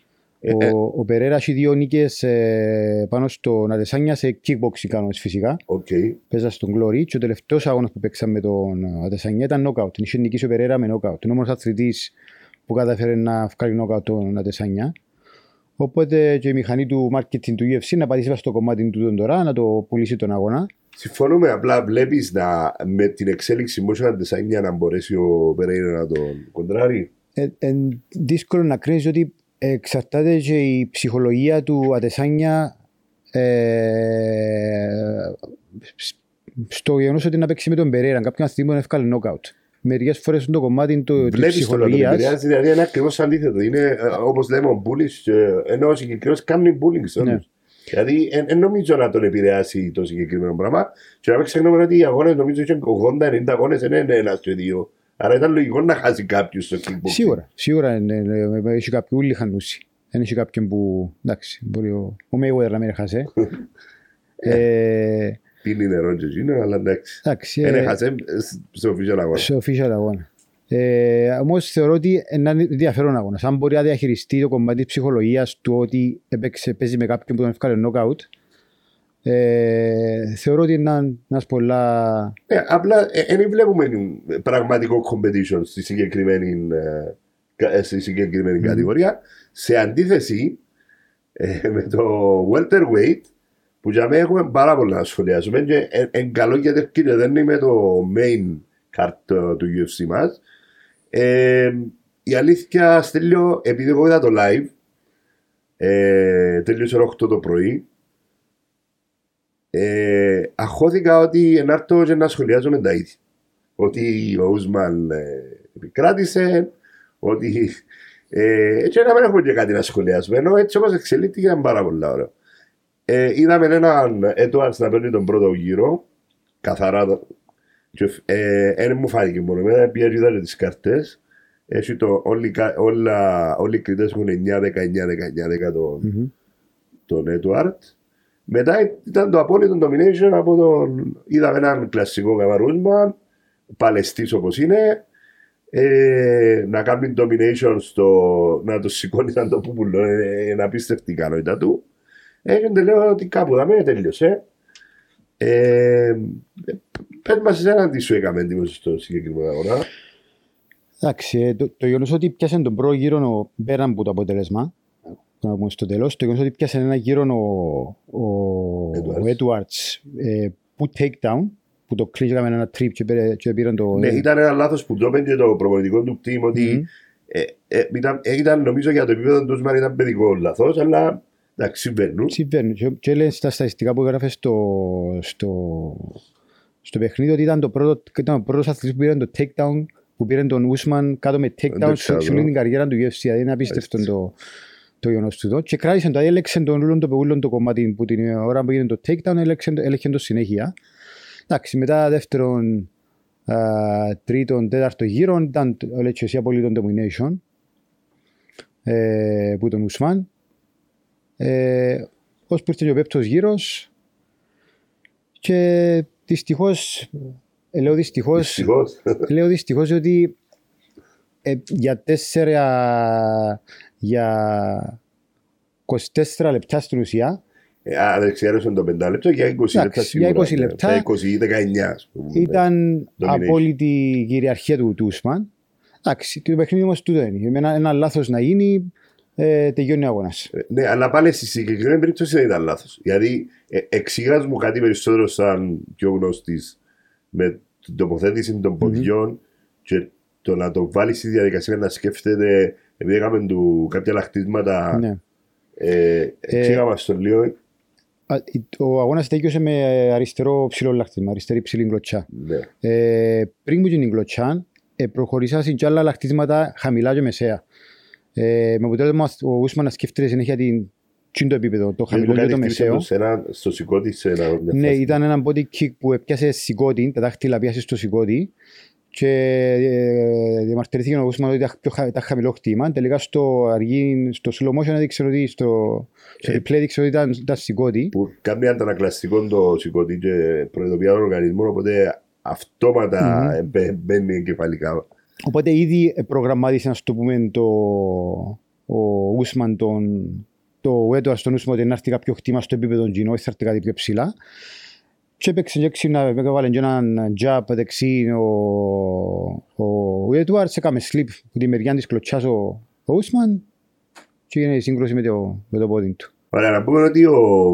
[SPEAKER 1] Ε, ε.
[SPEAKER 2] Ο, ο Περέρα έχει δύο νίκες ε, πάνω στον Αντεσάνια σε kickboxing κανόνες φυσικά.
[SPEAKER 1] Οκ.
[SPEAKER 2] Παίζα στον Glory και ο τελευταίος αγώνας που παίξαμε με τον Αντεσάνια ήταν knockout. Είχε νικήσει ο Περέρα με knockout. Είναι ο μόνος αθλητής που καταφέρει να βγάλει knockout τον Αντεσάνια. Οπότε και η μηχανή του marketing του UFC να πατήσει στο κομμάτι του τον τώρα, να το πουλήσει τον αγώνα.
[SPEAKER 1] Συμφωνούμε, απλά βλέπεις να με την εξέλιξη που έχει Ντεσάνια να μπορέσει ο Περέιρα να τον κοντράρει;
[SPEAKER 2] Ε, ε, δύσκολο να κρίνεις ότι εξαρτάται και η ψυχολογία του Αντεσάνια ε, σ- στο γεγονός ότι να παίξει με τον Περέρα. Κάποιον αθλητή μπορεί να βγάλει knockout. Μερικές φορές είναι το κομμάτι του, της
[SPEAKER 1] Βλέπεις το να τον
[SPEAKER 2] ψυχολογίας.
[SPEAKER 1] επηρεάζει, δηλαδή είναι ακριβώς αντίθετο. Είναι όπως λέμε ο Μπούλης, ενώ ο συγκεκριμένος κάνει bullying σε
[SPEAKER 2] Ναι.
[SPEAKER 1] όλου. Δηλαδή δεν νομίζω να τον επηρεάσει το συγκεκριμένο πράγμα. Και να μην ξεχνάμε ότι οι αγώνες νομίζω ότι 80-90 αγώνες δεν είναι ένας και δύο. Άρα ήταν λογικό να χάσει κάποιος στο kickboxing.
[SPEAKER 2] Σίγουρα, σίγουρα είναι, είναι, έχει κάποιοι ούλοι χανούσι. Δεν έχει κάποιον που, εντάξει, μπορεί ο, ο Mayweather να μην έχασε. ε,
[SPEAKER 1] Πίνει νερό και εκείνο, αλλά εντάξει.
[SPEAKER 2] εντάξει,
[SPEAKER 1] Δεν
[SPEAKER 2] ε,
[SPEAKER 1] έχασε σε official αγώνα.
[SPEAKER 2] σε official αγώνα. Ε, Όμως θεωρώ ότι είναι ένα ενδιαφέρον αγώνα. Αν μπορεί να διαχειριστεί το κομμάτι της ψυχολογίας του ότι έπαιξε, παίζει με κάποιον που τον έφυγε knockout, ε, θεωρώ ότι είναι ένας ένας πολλά.
[SPEAKER 1] Ναι, απλά δεν βλέπουμε πραγματικό competition στη συγκεκριμένη, ε, κα- στη συγκεκριμένη
[SPEAKER 2] Μμμ.
[SPEAKER 1] κατηγορία. Σε αντίθεση ε, με το welterweight που για μένα έχουμε πάρα πολλά να σχολιάσουμε και είναι καλό γιατί κύριε δεν είναι το main card ε, του UFC μας. Ε, η αλήθεια στέλνω, επειδή εγώ είδα το live, ε, τέλειωσε 8 το πρωί, ε, αχώθηκα ότι ενάρτω και να σχολιάζω με τα ίδια. Ότι ο Ούσμαν ε, επικράτησε, ότι ε, έτσι να μην έχουμε και κάτι να σχολιάσουμε, ενώ έτσι όπως εξελίχθηκε ήταν πάρα πολύ ωραίο. Ε, είδαμε έναν Έτουαρτς να παίρνει τον πρώτο γύρο, καθαρά. το- και, Ε, ένα μου φάνηκε μόνο εμένα, πήγα και είδα και τις καρτές. Έχει το, όλοι, οι κα- όλα, όλοι οι κριτές έχουν 9, 19, 19, 10 τον,
[SPEAKER 2] Μμμ.
[SPEAKER 1] τον Έντουαρτ. Μετά ήταν το απόλυτο domination από τον. Είδαμε έναν κλασικό καβαρούσμα, παλαιστής όπως είναι. Ε, να κάνει domination στο. να το σηκώνει σαν το πούπουλο. Ε, είναι απίστευτη η ικανότητα του. Έγινε λέω ότι κάπου δαμε τέλειωσε. Ε, Πες μας εσένα τι σου έκαμε εντύπωση στο συγκεκριμένο αγώνα.
[SPEAKER 2] Εντάξει, ε, το, το γεγονός ότι πιάσε τον πρώτο γύρο ο- πέραν από το αποτέλεσμα, να πούμε στο τέλος, το γεγονός ότι πιάσε ένα γύρο ο, ο,
[SPEAKER 1] Edwards.
[SPEAKER 2] ο Edwards ε, που takedown, που το κλείσαμε ένα trip και, πήρε, και πήραν το.
[SPEAKER 1] Ναι, ήταν ένα λάθος που το έπαιρνε και το προπονητικό του team ότι
[SPEAKER 2] Μμμ.
[SPEAKER 1] ε, ε, ήταν, ήταν, νομίζω για το επίπεδο τους Ούσμαν ήταν παιδικό λάθος, αλλά εντάξει, συμβαίνουν.
[SPEAKER 2] Συμβαίνει. Και, και λέει στα στατιστικά που έγραφες στο, στο, στο παιχνίδι ότι ήταν το πρώτο, ήταν ο πρώτος αθλητής που πήρε το takedown που πήρε τον Ούσμαν κάτω με
[SPEAKER 1] Δεν το
[SPEAKER 2] takedown
[SPEAKER 1] ξέρω.
[SPEAKER 2] σε όλη την καριέρα του UFC. Δηλαδή είναι απίστευτο το, το γεγονός του. εδώ. Και κράτησε το, έλεξε τον όλον το πεγούλον το κομμάτι που την ώρα που έγινε το takedown έλεξε, το- έλεξε το συνέχεια. Εντάξει, μετά δεύτερον, α, τρίτον, τέταρτο γύρο ήταν ο Λετσιωσία απολύτων domination ε, που τον Ουσμάν. Ε, ως που ήρθε και ο πέπτος γύρος και δυστυχώς, ε, λέω δυστυχώς,
[SPEAKER 1] Δυστυχώς.
[SPEAKER 2] λέω δυστυχώς ότι ε, για τέσσερα, για 24 λεπτά στην ουσία
[SPEAKER 1] Ε, Α, δεν ξέρωσαν το πεντάλεπτο για 20 λεπτά
[SPEAKER 2] Εντάξει, για
[SPEAKER 1] σίγουρα.
[SPEAKER 2] 20 λεπτά.
[SPEAKER 1] Τα 20 ή 19. ας πούμε.
[SPEAKER 2] ήταν
[SPEAKER 1] Domination.
[SPEAKER 2] απόλυτη κυριαρχία του Τούσμαν. Εντάξει, και το παιχνίδι όμως τούτο είναι. Με ένα, ένα λάθος να γίνει, ε, τελειώνει ο αγώνας.
[SPEAKER 1] Ε, Ναι, αλλά πάλι στη συγκεκριμένη περίπτωση δεν ήταν λάθος. Δηλαδή, ε, εξήγας μου κάτι περισσότερο σαν πιο γνώστης με την τοποθέτηση των ποδιών και το να το βάλεις στη διαδικασία να σκέφτεται. Επειδή έκαμε του κάποια λαχτίσματα,
[SPEAKER 2] Ναι.
[SPEAKER 1] ε, εξήγα μας το λίγο.
[SPEAKER 2] Α, Ο αγώνας τέλειωσε με αριστερό ψηλό λάχτισμα, αριστερή ψηλή γκλωτσιά.
[SPEAKER 1] Ναι.
[SPEAKER 2] Ε, πριν που γίνει η γκλωτσιά, ε, προχωρήσα σε κι άλλα λαχτίσματα χαμηλά και μεσαία. Ε, με αποτέλεσμα ο Ούσμαν να σκέφτεται συνέχεια την, τι είναι το επίπεδο, το χαμηλό και το μεσαίο.
[SPEAKER 1] Σε ένα, στο σηκώτη σε ένα. μια
[SPEAKER 2] Ναι,
[SPEAKER 1] φάση.
[SPEAKER 2] ήταν ένα body kick που έπιασε σηκώτη, τα δάχτυλα πιάσε στο σηκώτη και ε, διαμαρτυρήθηκε ο Ούσμαν ότι ήταν πιο χα- ήταν χαμηλό χτύμα. Τελικά στο αργή, στο slow motion έδειξε ότι στο, στο
[SPEAKER 1] Ε.
[SPEAKER 2] replay έδειξε ότι ήταν, ήταν σηκώτη.
[SPEAKER 1] που κάνει αντανακλαστικό το σηκωτή και προειδοποιεί τον οργανισμό, οπότε αυτόματα μπε- μπαίνει εγκεφαλικά.
[SPEAKER 2] Οπότε ήδη προγραμμάτισε να το πούμε το, ο Ούσμαν τον, το Edwards στον Ούσμαν ότι να έρθει κάποιο χτύμα στο επίπεδο Gino, θα έρθει κάτι πιο ψηλά. Και έπαιξε και έξι να έβαλε και έναν jab δεξί ο, ο Edwards, έκαμε slip από τη μεριά της κλωτσιάς ο, ο Ούσμαν και έγινε η σύγκρουση με το, με το πόδι του.
[SPEAKER 1] Ωραία, να πούμε ότι ο,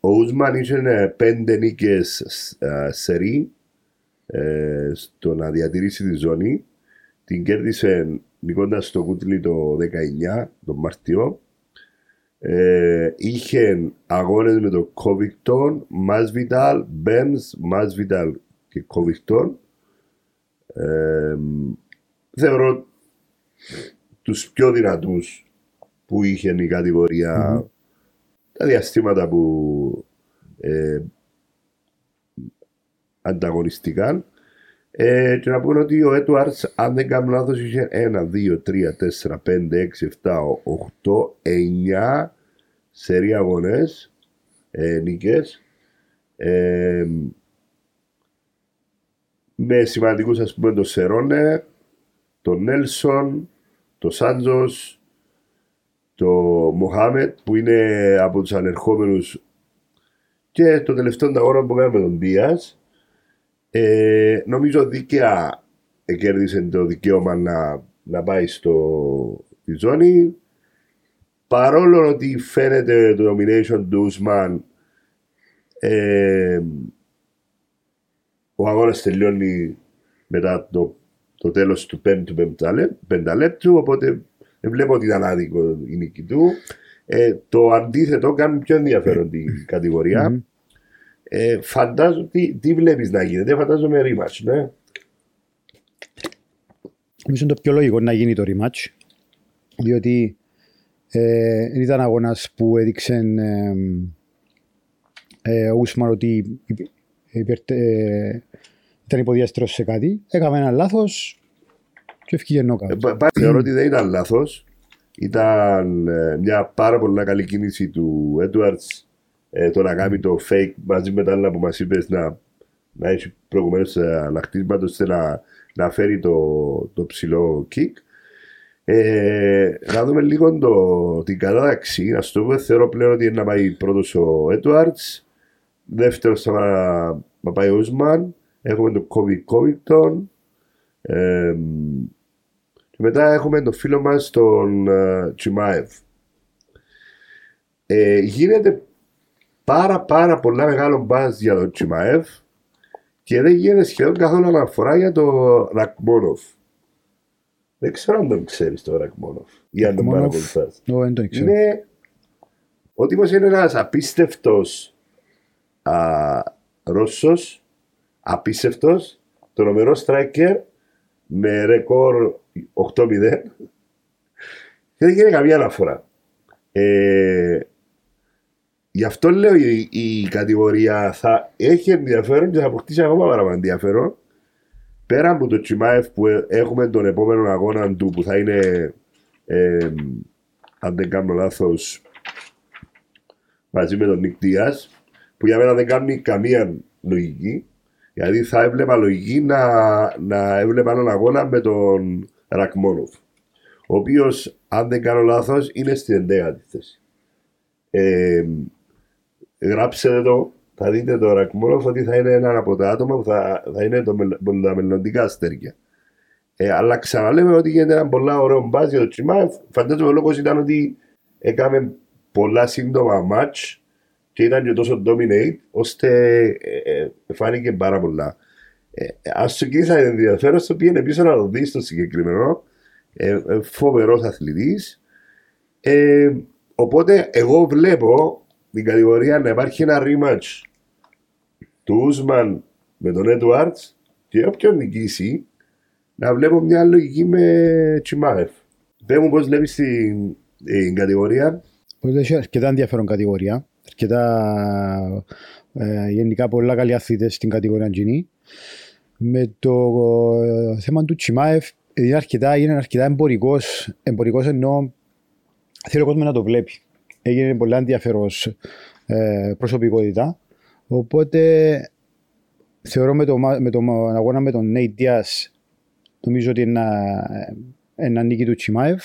[SPEAKER 1] ο Ούσμαν είχε ε, πέντε νίκες ε, σερί ε, στο να διατηρήσει τη ζώνη. Την κέρδισε νικώντας το κούτλι το 19, τον Μαρτιό. Ε, είχε αγώνες με το Covington, Masvidal, Benz, Masvidal και Covington. Ε, θεωρώ τους πιο δυνατούς που είχε η κατηγορία τα διαστήματα που ε, ανταγωνιστηκαν. Ε, και να πούμε ότι ο Έτουαρτς, αν δεν κάνω λάθος, είχε 1, 2, 3, 4, 5, 6, 7, 8, 9 σερί αγωνές, ε, νίκες. Ε, με σημαντικούς ας πούμε τον Σερόνε, τον Νέλσον, τον Σάντζος, το Μοχάμετ που είναι από τους ανερχόμενους και το τελευταίο αγώνα που κάναμε τον Δίας ε, νομίζω δίκαια κέρδισε το δικαίωμα να, να πάει στο τη ζώνη παρόλο ότι φαίνεται το domination του Ουσμάν ε, ο αγώνας τελειώνει μετά το το τέλος του πέμπτου πενταλέ- πενταλέπτου, οπότε δεν βλέπω ότι ήταν άδικο η νίκη του. Ε, το αντίθετο κάνει πιο ενδιαφέρον την κατηγορία.
[SPEAKER 2] Μμμ.
[SPEAKER 1] Ε, φαντάζομαι τι, τι βλέπεις να γίνεται, φαντάζομαι rematch, ναι.
[SPEAKER 2] Νομίζω είναι το πιο λογικό να γίνει το rematch. Διότι ε, δεν ήταν αγώνας που έδειξε ε, ε, ο Ούσμαν ότι υπ- υπερ- ε, ήταν υποδιάστερος σε κάτι. Έκαμε ένα λάθος και έφυγε
[SPEAKER 1] Ε,
[SPEAKER 2] νόκαουτ.
[SPEAKER 1] πα- πα- Θεωρώ ότι δεν ήταν λάθος. Ήταν ε, μια πάρα πολύ καλή κίνηση του Edwards ε, το να κάνει το fake μαζί με τα άλλα που μας είπες να, να έχει προηγουμένως ε, ανακτήσματα ώστε να, να φέρει το, το ψηλό kick. Ε, να δούμε λίγο το, την κατάταξη. Να σου το πω, θεωρώ πλέον ότι είναι να πάει πρώτος ο Edwards. Δεύτερος θα πά- να πάει ο Ούσμαν. Έχουμε τον Kobe Covington. Ε, και μετά έχουμε τον φίλο μας τον ε, Τσιμάευ. Ε, γίνεται πάρα πάρα πολλά μεγάλο μπάζ για τον Τσιμάευ και δεν γίνεται σχεδόν καθόλου αναφορά για τον Ρακμόνοφ. Δεν ξέρω αν τον ξέρεις τον Ρακμόνοφ ή αν τον
[SPEAKER 2] Ρακμόνοφ.
[SPEAKER 1] παρακολουθάς.
[SPEAKER 2] Εγώ δεν το ξέρω.
[SPEAKER 1] Είναι ο τύπος είναι ένας απίστευτος α, Ρώσος, απίστευτος, τρομερό striker με ρεκόρ 8-0 και δεν γίνει καμία αναφορά. Ε, γι' αυτό λέω η, η κατηγορία θα έχει ενδιαφέρον και θα αποκτήσει ακόμα παραπάνω ενδιαφέρον πέρα από το Τσιμάεφ που ε- έχουμε τον επόμενο αγώνα του που θα είναι ε, αν δεν κάνω λάθος μαζί με τον Νικ Δίας, που για μένα δεν κάνει καμία λογική γιατί θα έβλεπα λογική να, να έβλεπα έναν αγώνα με τον Ρακμόνοφ ο οποίος, αν δεν κάνω λάθος, είναι στην 11η θέση. Ε, γράψτε το, θα δείτε το Ρακμόνοφ ότι θα είναι ένα από τα άτομα που θα, θα είναι το, μελ- με τα μελλοντικά αστέρια. Ε, αλλά ξαναλέμε ότι γίνεται ένα πολλά ωραίο μπάζ για το Τσιμά. Φαντάζομαι ο λόγος ήταν ότι έκαμε πολλά σύντομα match και ήταν και τόσο dominate ώστε ε, ε, φάνηκε πάρα πολλά. Ε, αν σου κλείσει ενδιαφέρον, στο πήγαινε πίσω να το δεις το συγκεκριμένο. Ε, ε, Φοβερός αθλητής. Ε, οπότε εγώ βλέπω την κατηγορία να υπάρχει ένα rematch του Ούσμαν με τον Edwards και όποιον νικήσει να βλέπω μια λογική με Τσιμάεφ. Πες μου πώς βλέπεις την, την κατηγορία.
[SPEAKER 2] Οπότε έχει αρκετά ενδιαφέρον κατηγορία. Αρκετά ε, γενικά πολλά καλοί αθλητές στην κατηγορία Gini. Με το ε, θέμα του Τσιμάεφ είναι αρκετά, είναι αρκετά εμπορικός, εμπορικός ενώ θέλει ο κόσμος να το βλέπει. Έγινε πολλά ενδιαφέρος ε, προσωπικότητα. Οπότε θεωρώ με το, μα- με το αγώνα με τον Nate Diaz νομίζω ότι είναι ένα, ένα νίκη του Τσιμάεφ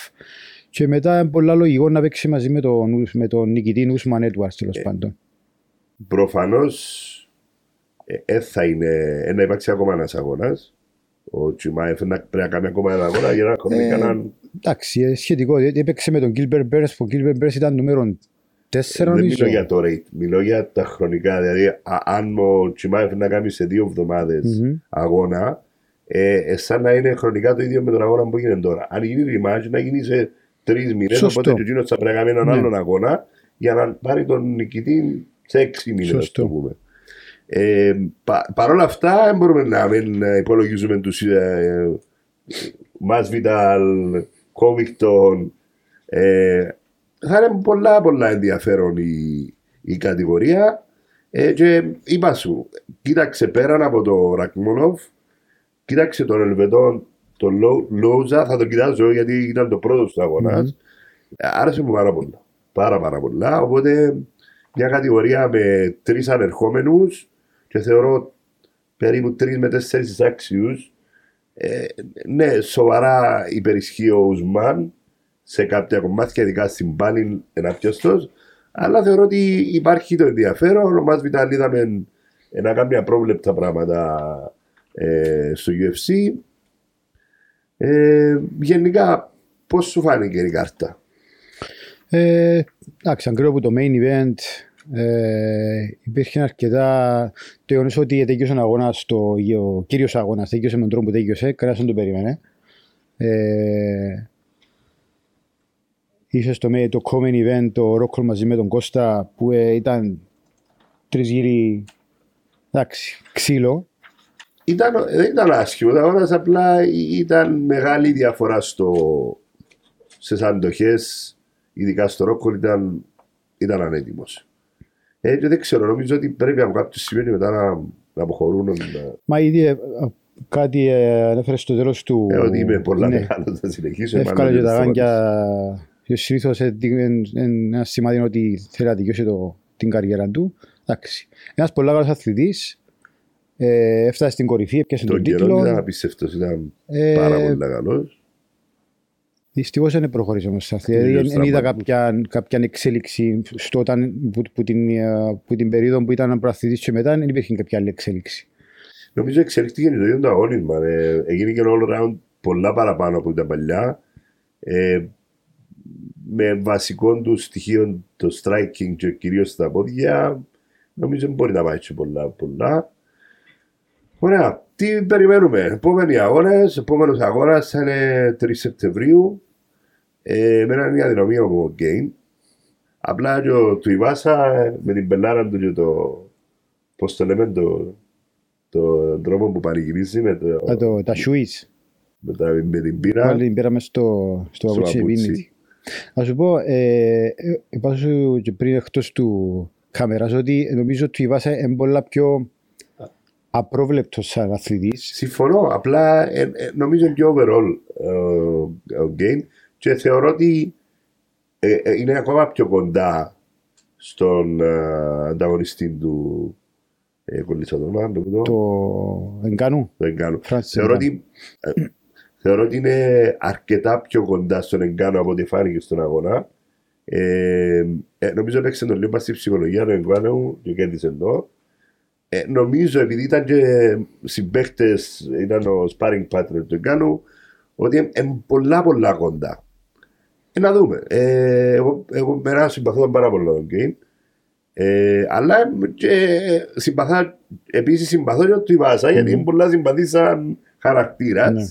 [SPEAKER 2] και μετά είναι πολλά λογικό να παίξει μαζί με τον, με τον νικητή Νούσμαν Έντουαρς τέλος πάντων.
[SPEAKER 1] Προφανώς ε, ε, θα είναι, ε, να υπάρξει ακόμα ένας αγώνας. Ο Τσιμάεφ να πρέπει να κάνει ακόμα ένα αγώνα για να έχουμε
[SPEAKER 2] Ε,
[SPEAKER 1] κανέναν
[SPEAKER 2] Εντάξει, ε, σχετικό. διότι Έπαιξε με τον Gilbert Burns που ο Gilbert Burns ήταν νούμερο 4
[SPEAKER 1] Δεν
[SPEAKER 2] νομίζω.
[SPEAKER 1] μιλώ για το rate, μιλώ για τα χρονικά. Δηλαδή, α- αν ο Τσιμάεφ να κάνει σε δύο εβδομάδες
[SPEAKER 2] Μμμ.
[SPEAKER 1] αγώνα, ε, ε, σαν να είναι χρονικά το ίδιο με τον αγώνα που γίνεται τώρα. Αν γίνει rematch, να γίνει σε τρεις μήνες.
[SPEAKER 2] Σωστό.
[SPEAKER 1] Οπότε ο Τζίνο θα πρέπει να κάνει έναν
[SPEAKER 2] Ναι.
[SPEAKER 1] άλλον αγώνα για να πάρει τον νικητή σε έξι μήνες, ας
[SPEAKER 2] Σωστό.
[SPEAKER 1] το πούμε. Ε, πα, Παρ' όλα αυτά, δεν μπορούμε να μην ε, υπολογίζουμε τους ε, Masvidal, Covington. Ε, θα είναι πολλά πολλά ενδιαφέρον η, η κατηγορία. Ε, και είπα σου, κοίταξε πέραν από το Ρακμόνοφ, κοίταξε τον Ελβετόν, τον Λο- Λόουζα, θα τον κοιτάζω γιατί ήταν το πρώτος του αγώνας.
[SPEAKER 2] Μμμ.
[SPEAKER 1] Άρεσε μου πάρα πολλά. Πάρα πάρα πολλά. Οπότε μια κατηγορία με τρεις ανερχόμενους και θεωρώ περίπου τρεις με τέσσερις άξιους. Ε, ναι, σοβαρά υπερισχύει ο Ουσμάν σε κάποια κομμάτια, ειδικά στην πάλη ένα πιωστός, αλλά θεωρώ ότι υπάρχει το ενδιαφέρον. Ο Μας Βιτάλ είδαμε ε, να κάνει απρόβλεπτα πράγματα ε, στο UFC. Ε, γενικά, πώς σου φάνηκε η κάρτα;
[SPEAKER 2] Ε, εντάξει, αν κρίνω που το main event Ε, υπήρχε αρκετά. Το γεγονός ότι τέτοιο αγώνα, ο κύριος αγώνας, τέτοιο με τον τρόπο που τέτοιο, κανένας δεν το περίμενε. Ε, είχε στο με, το common event, το Rockhold μαζί με τον Κώστα, που ε, ήταν τρεις γύρι. Εντάξει, ξύλο.
[SPEAKER 1] Ήταν, δεν ήταν άσχημο. Ο αγώνας απλά ήταν μεγάλη διαφορά στο, στις αντοχές, ειδικά στο Rockhold ήταν, ήταν ανέτοιμος. Ε, και δεν ξέρω, νομίζω ότι πρέπει από κάποιο σημείο μετά να, να αποχωρούν. Να...
[SPEAKER 2] Μα ήδη ε, κάτι ε, ανέφερες στο τέλος του.
[SPEAKER 1] Ε, ότι είμαι πολλά
[SPEAKER 2] Ναι.
[SPEAKER 1] μεγάλο, θα συνεχίσω.
[SPEAKER 2] Εύκολα
[SPEAKER 1] μάλλον
[SPEAKER 2] και τα
[SPEAKER 1] δεν
[SPEAKER 2] γάγκια. Συνήθως ένα σημάδι ότι θέλει να τελειώσει το, την καριέρα του. Εντάξει. Ένας πολύ καλό αθλητής. Ε, έφτασε στην κορυφή, έπιασε
[SPEAKER 1] Τον
[SPEAKER 2] τον
[SPEAKER 1] καιρό ήταν
[SPEAKER 2] τίτλο.
[SPEAKER 1] απίστευτος, ήταν
[SPEAKER 2] Ε,
[SPEAKER 1] πάρα πολύ καλό.
[SPEAKER 2] Δυστυχώς δεν προχωρήσε όμω σε αυτή.
[SPEAKER 1] Τελείως
[SPEAKER 2] Δηλαδή, δεν είδα
[SPEAKER 1] τραυματισμό.
[SPEAKER 2] κάποια, κάποια εξέλιξη στο όταν, που, που, την, ε, που την περίοδο που ήταν προαθλητή και μετά δεν υπήρχε κάποια άλλη εξέλιξη.
[SPEAKER 1] Νομίζω εξελίχθηκε το ίδιο το αγώνισμα. Ε, έγινε και all round πολλά παραπάνω από τα παλιά. Ε, με βασικό του στοιχείο το striking και κυρίω στα πόδια, νομίζω μπορεί να πάει και πολλά. πολλά. Ωραία. Τι περιμένουμε. Επόμενοι αγώνες. Επόμενος αγώνας θα είναι 3 Σεπτεμβρίου. Ε, με έναν αδυναμία μου ο Γκέιν. Απλά και ο του Ιβάσα ε, με την πελάρα του και το. Πώς το λέμε, το, το τρόπο που πανηγυρίζει με, το,
[SPEAKER 2] Α, το, τα Σουίς.
[SPEAKER 1] με, τα, με την πύρα.
[SPEAKER 2] Πάλι την πήραμε στο, στο
[SPEAKER 1] Στο
[SPEAKER 2] παπούτσι
[SPEAKER 1] παπούτσι.
[SPEAKER 2] Infinity. Να σου πω, ε, ε, είπα σου και πριν εκτός του κάμερας ότι νομίζω ότι η Βάσα είναι πολλά πιο απρόβλεπτος σαν αθλητής.
[SPEAKER 1] Συμφωνώ. Απλά ε, ε, νομίζω και overall ε, ο Γκέιν και θεωρώ ότι ε, ε, είναι ακόμα πιο κοντά στον ε, ανταγωνιστή του. Ε, κολλήσα το όνομα, το, το,
[SPEAKER 2] Το Εγκάνου.
[SPEAKER 1] το Εγκάνο.
[SPEAKER 2] Φράνσις
[SPEAKER 1] Θεωρώ
[SPEAKER 2] Εγκάνου.
[SPEAKER 1] ότι, ε, θεωρώ ότι είναι αρκετά πιο κοντά στον Εγκάνο από ό,τι φάνηκε στον αγώνα. Ε, ε, νομίζω έπαιξε τον λίγο στη ψυχολογία του Εγκάνου και κέρδισε το. Ε, νομίζω επειδή ήταν και συμπαίχτες, ήταν ο sparring partner του Εγκάνου, ότι είναι πολλά πολλά κοντά. Ε, να δούμε. Ε, εγώ, εγώ μέρα συμπαθώ τον πάρα πολύ τον Γκέιν. Ε, αλλά και συμπαθά, επίσης συμπαθώ και του Ιβάσα, γιατί είναι πολλά συμπαθή σαν χαρακτήρας.
[SPEAKER 2] Ναι.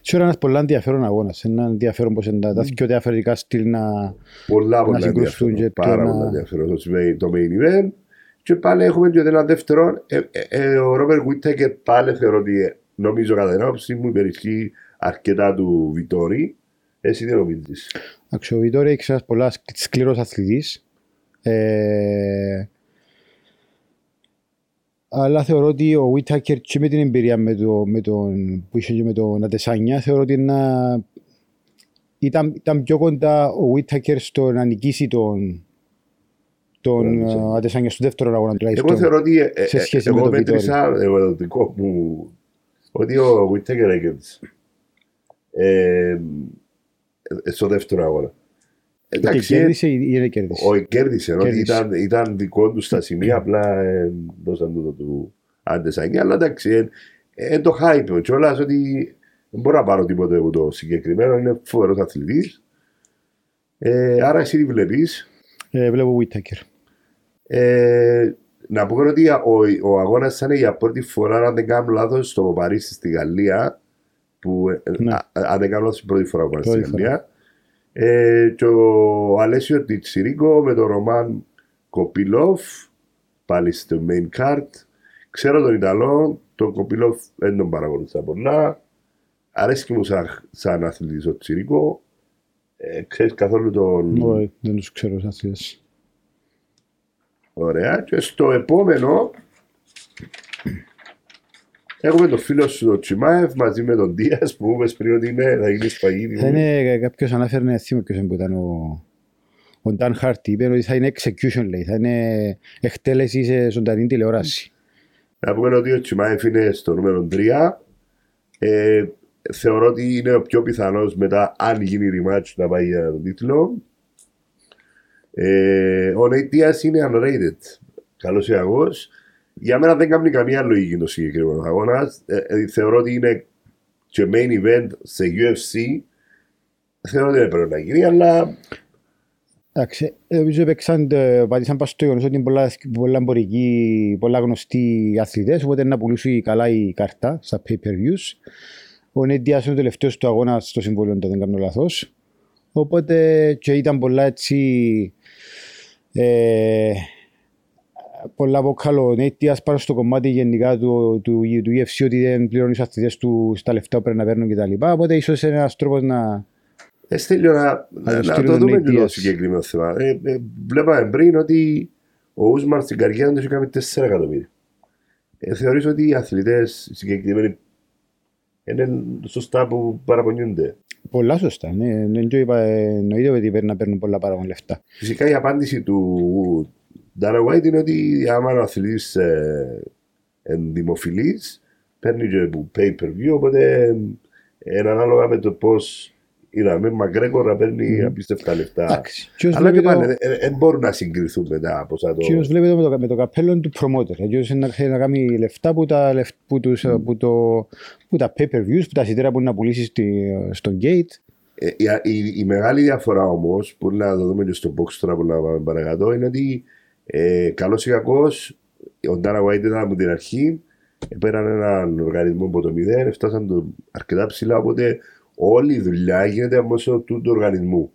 [SPEAKER 2] Σίγουρα ένας πολλά ενδιαφέρον αγώνας. Ένα ενδιαφέρον πως είναι τα τα δυο διαφορετικά στυλ να...
[SPEAKER 1] Πολλά πολλά
[SPEAKER 2] συγκρουστούν
[SPEAKER 1] ενδιαφέρον.
[SPEAKER 2] και το
[SPEAKER 1] Πάρα
[SPEAKER 2] να-
[SPEAKER 1] πολλά ενδιαφέρον το σημαίνει το main event. Και πάλι έχουμε και ένα δεύτερο. Ε, ε, ε, ο Ρόμπερ Γουίτεκερ πάλι θεωρώ ότι ε, νομίζω κατά την άποψή μου υπερισχύει αρκετά του Βιτόρι. Εσύ τι νομίζεις;
[SPEAKER 2] Εντάξει, ο Βιτόρια έχει ένας πολλά σκλ- σκληρός αθλητής. Ε, αλλά θεωρώ ότι ο Βίτακερ και με την εμπειρία με το, με τον, που είχε και με τον Αντεσάνια θεωρώ ότι να, ήταν, ήταν πιο κοντά ο Βίτακερ στο να νικήσει τον, τον
[SPEAKER 1] Αντεσάνια.
[SPEAKER 2] ε, Αντεσάνια στο δεύτερο αγώνα τουλάχιστον.
[SPEAKER 1] Εγώ θεωρώ ότι ε, ε,
[SPEAKER 2] σε σχέση
[SPEAKER 1] ε,
[SPEAKER 2] με
[SPEAKER 1] εγώ
[SPEAKER 2] τον
[SPEAKER 1] μέτρησα εγώ το δικό μου ότι ο Βιτέκερ έκερδισε. Ε, ε, στο δεύτερο αγώνα.
[SPEAKER 2] Και
[SPEAKER 1] Εντάξει, ε,
[SPEAKER 2] κέρδισε ή ή δεν κέρδισε;
[SPEAKER 1] όχι κέρδισε, ότι
[SPEAKER 2] Κέρδισε.
[SPEAKER 1] ήταν, ήταν δικό του στα σημεία, απλά ε, δώσαν τούτο του Αντεσάνια, αλλά εντάξει, ε, ε, το hype κιόλας ότι δεν μπορώ να πάρω τίποτε από το συγκεκριμένο, είναι φοβερός αθλητής. Ε, άρα εσύ τι βλέπεις;
[SPEAKER 2] Ε, βλέπω Βίτακερ.
[SPEAKER 1] Ε, να πούμε ότι ο, ο αγώνας ήταν για πρώτη φορά, αν δεν κάνω λάθος, στο Παρίσι στη Γαλλία. Που, ε,
[SPEAKER 2] Ναι.
[SPEAKER 1] α- αν δεν κάνω λάθος, πρώτη φορά που πάνε στη
[SPEAKER 2] Πρώτη φορά.
[SPEAKER 1] Γαλλία. Ε, και ο Αλέσιο Τιτσιρίκο με τον Ρωμάν Κοπιλόφ, πάλι στο main card. Ξέρω τον Ιταλό, τον Κοπιλόφ δεν τον παρακολουθά πολλά. Αρέσκει μου σαν, σαν αθλητής ο Τσιρίκο. Ε, ξέρεις καθόλου τον...
[SPEAKER 2] Όχι, Δεν τους ξέρω σαν αθλητές.
[SPEAKER 1] Ωραία. Και στο επόμενο έχουμε τον φίλο σου τον Τσιμάεφ μαζί με τον Δίας που είπες πριν ότι είναι, θα γίνεις σφαγίδι.
[SPEAKER 2] Θα είναι κάποιος ανάφερε ένα θύμα ποιος είναι που ήταν ο, ο Dan Hardy. Είπε ότι θα είναι execution λέει, θα είναι εκτέλεση σε ζωντανή τηλεόραση.
[SPEAKER 1] Να πούμε ότι ο Τσιμάεφ είναι στο νούμερο 3. Ε, θεωρώ ότι είναι ο πιο πιθανός μετά αν γίνει rematch να πάει για τον τίτλο. Ε, ο Νέιτ Δίας είναι unrated. Καλός ή αγός. Για μένα δεν κάνει καμία λογική το συγκεκριμένο αγώνα. Ε, ε, θεωρώ ότι είναι και main event σε UFC. Θεωρώ ότι δεν πρέπει να γίνει, αλλά
[SPEAKER 2] Εντάξει, ε, νομίζω έπαιξαν, ε, πατήσαν πάνω στο γεγονός ότι είναι πολλά, πολλά εμπορικοί, πολλά γνωστοί αθλητές, οπότε να πουλήσει καλά η καρτά στα pay-per-views. Ο Νέντιας είναι ο τελευταίος του αγώνα στο συμβόλαιο, αν δεν κάνω λάθος. Οπότε και ήταν πολλά έτσι... Ε, πολλά βόκαλο Νέντιας πάνω στο κομμάτι γενικά του, του, του UFC ότι δεν πληρώνεις τους αθλητές του στα λεφτά που πρέπει να παίρνουν κτλ. Οπότε ίσως είναι ένας τρόπος να,
[SPEAKER 1] Ε, στέλνω να, να,
[SPEAKER 2] το
[SPEAKER 1] να
[SPEAKER 2] στείλουν
[SPEAKER 1] το δούμε και το
[SPEAKER 2] αιτίες.
[SPEAKER 1] συγκεκριμένο θέμα. Ε, ε, βλέπαμε πριν ότι ο Ούσμαν στην καριέρα του είχε κάνει 4 εκατομμύρια. Ε, θεωρείς ότι οι αθλητές συγκεκριμένοι είναι σωστά που παραπονιούνται;
[SPEAKER 2] πολλά σωστά. Ναι, δεν το είπα, ε, εννοείται ότι πρέπει να παίρνουν πολλά παραπάνω λεφτά.
[SPEAKER 1] Φυσικά η απάντηση του Ντάρα White είναι ότι άμα ο αθλητής ε, είναι δημοφιλής, παίρνει και που pay per view, οπότε ε, είναι ανάλογα με το πώς είδαμε Μακρέκορ να παίρνει απίστευτα λεφτά.
[SPEAKER 2] Εντάξει. Και ως
[SPEAKER 1] Αλλά και
[SPEAKER 2] βλέπει το-
[SPEAKER 1] πάλι δεν μπορούν να συγκριθούν με τα ποσά το...
[SPEAKER 2] Και ως βλέπετε με το, με το καπέλο του promoter. Έτσι να, θέλει να κάνει λεφτά που τα, λεφ, που τους, που το, που τα pay-per-views, που τα εισιτήρια που να πουλήσεις στη, στον gate.
[SPEAKER 1] Ε, η, η, η μεγάλη διαφορά όμως, που να το δούμε και στο box τώρα που να πάμε παρακάτω, είναι ότι ε, καλός ή κακός, ο Ντάρα White ήταν από την αρχή, πέραν έναν οργανισμό από το μηδέν, φτάσαν το αρκετά ψηλά, οπότε όλη η δουλειά γίνεται μέσω του, του οργανισμού.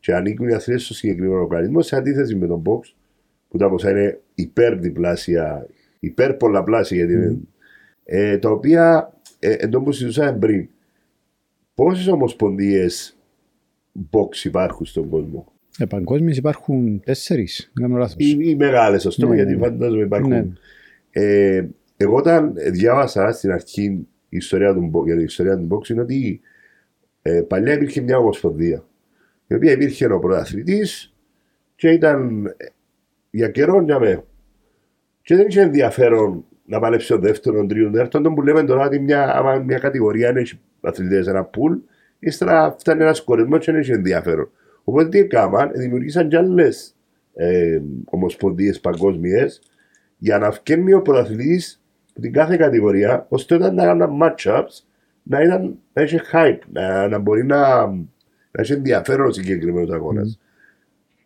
[SPEAKER 1] Και ανήκουν οι αθλητές στο συγκεκριμένο οργανισμό, σε αντίθεση με τον box, που τα ποσά είναι υπερδιπλάσια, υπερπολαπλάσια, γιατί είναι, ε, τα οποία, ε, εντό που συζητούσαμε πριν, πόσες ομοσπονδίες box υπάρχουν στον κόσμο;
[SPEAKER 2] Ε, παγκόσμιες υπάρχουν τέσσερις, δεν κάνω λάθος.
[SPEAKER 1] Οι, οι μεγάλες, ας πούμε,
[SPEAKER 2] Ναι,
[SPEAKER 1] γιατί
[SPEAKER 2] ναι.
[SPEAKER 1] φαντάζομαι υπάρχουν.
[SPEAKER 2] Ναι.
[SPEAKER 1] Ε, εγώ όταν διάβασα στην αρχή η ιστορία του, μπο- για την ιστορία του box είναι ότι ε, παλιά υπήρχε μια ομοσπονδία η οποία υπήρχε ο πρωταθλητή και ήταν ε, για καιρό για με. Και δεν είχε ενδιαφέρον να παλέψει ο δεύτερο, τρίτο, τέταρτο. Τον που λέμε τώρα ότι μια, άμα μια κατηγορία είναι αθλητές, ένα πουλ, ύστερα φτάνει ένας κορισμό και δεν έχει ενδιαφέρον. Οπότε τι έκαναν, δημιουργήσαν κι άλλες ε, ομοσπονδίες παγκόσμιες για να βγαίνει ο πρωταθλητής από την κάθε κατηγορία, ώστε όταν να κάνουν matchups να, ήταν, να έχει hype, να, να μπορεί να, να έχει ενδιαφέρον ο συγκεκριμένος αγώνας.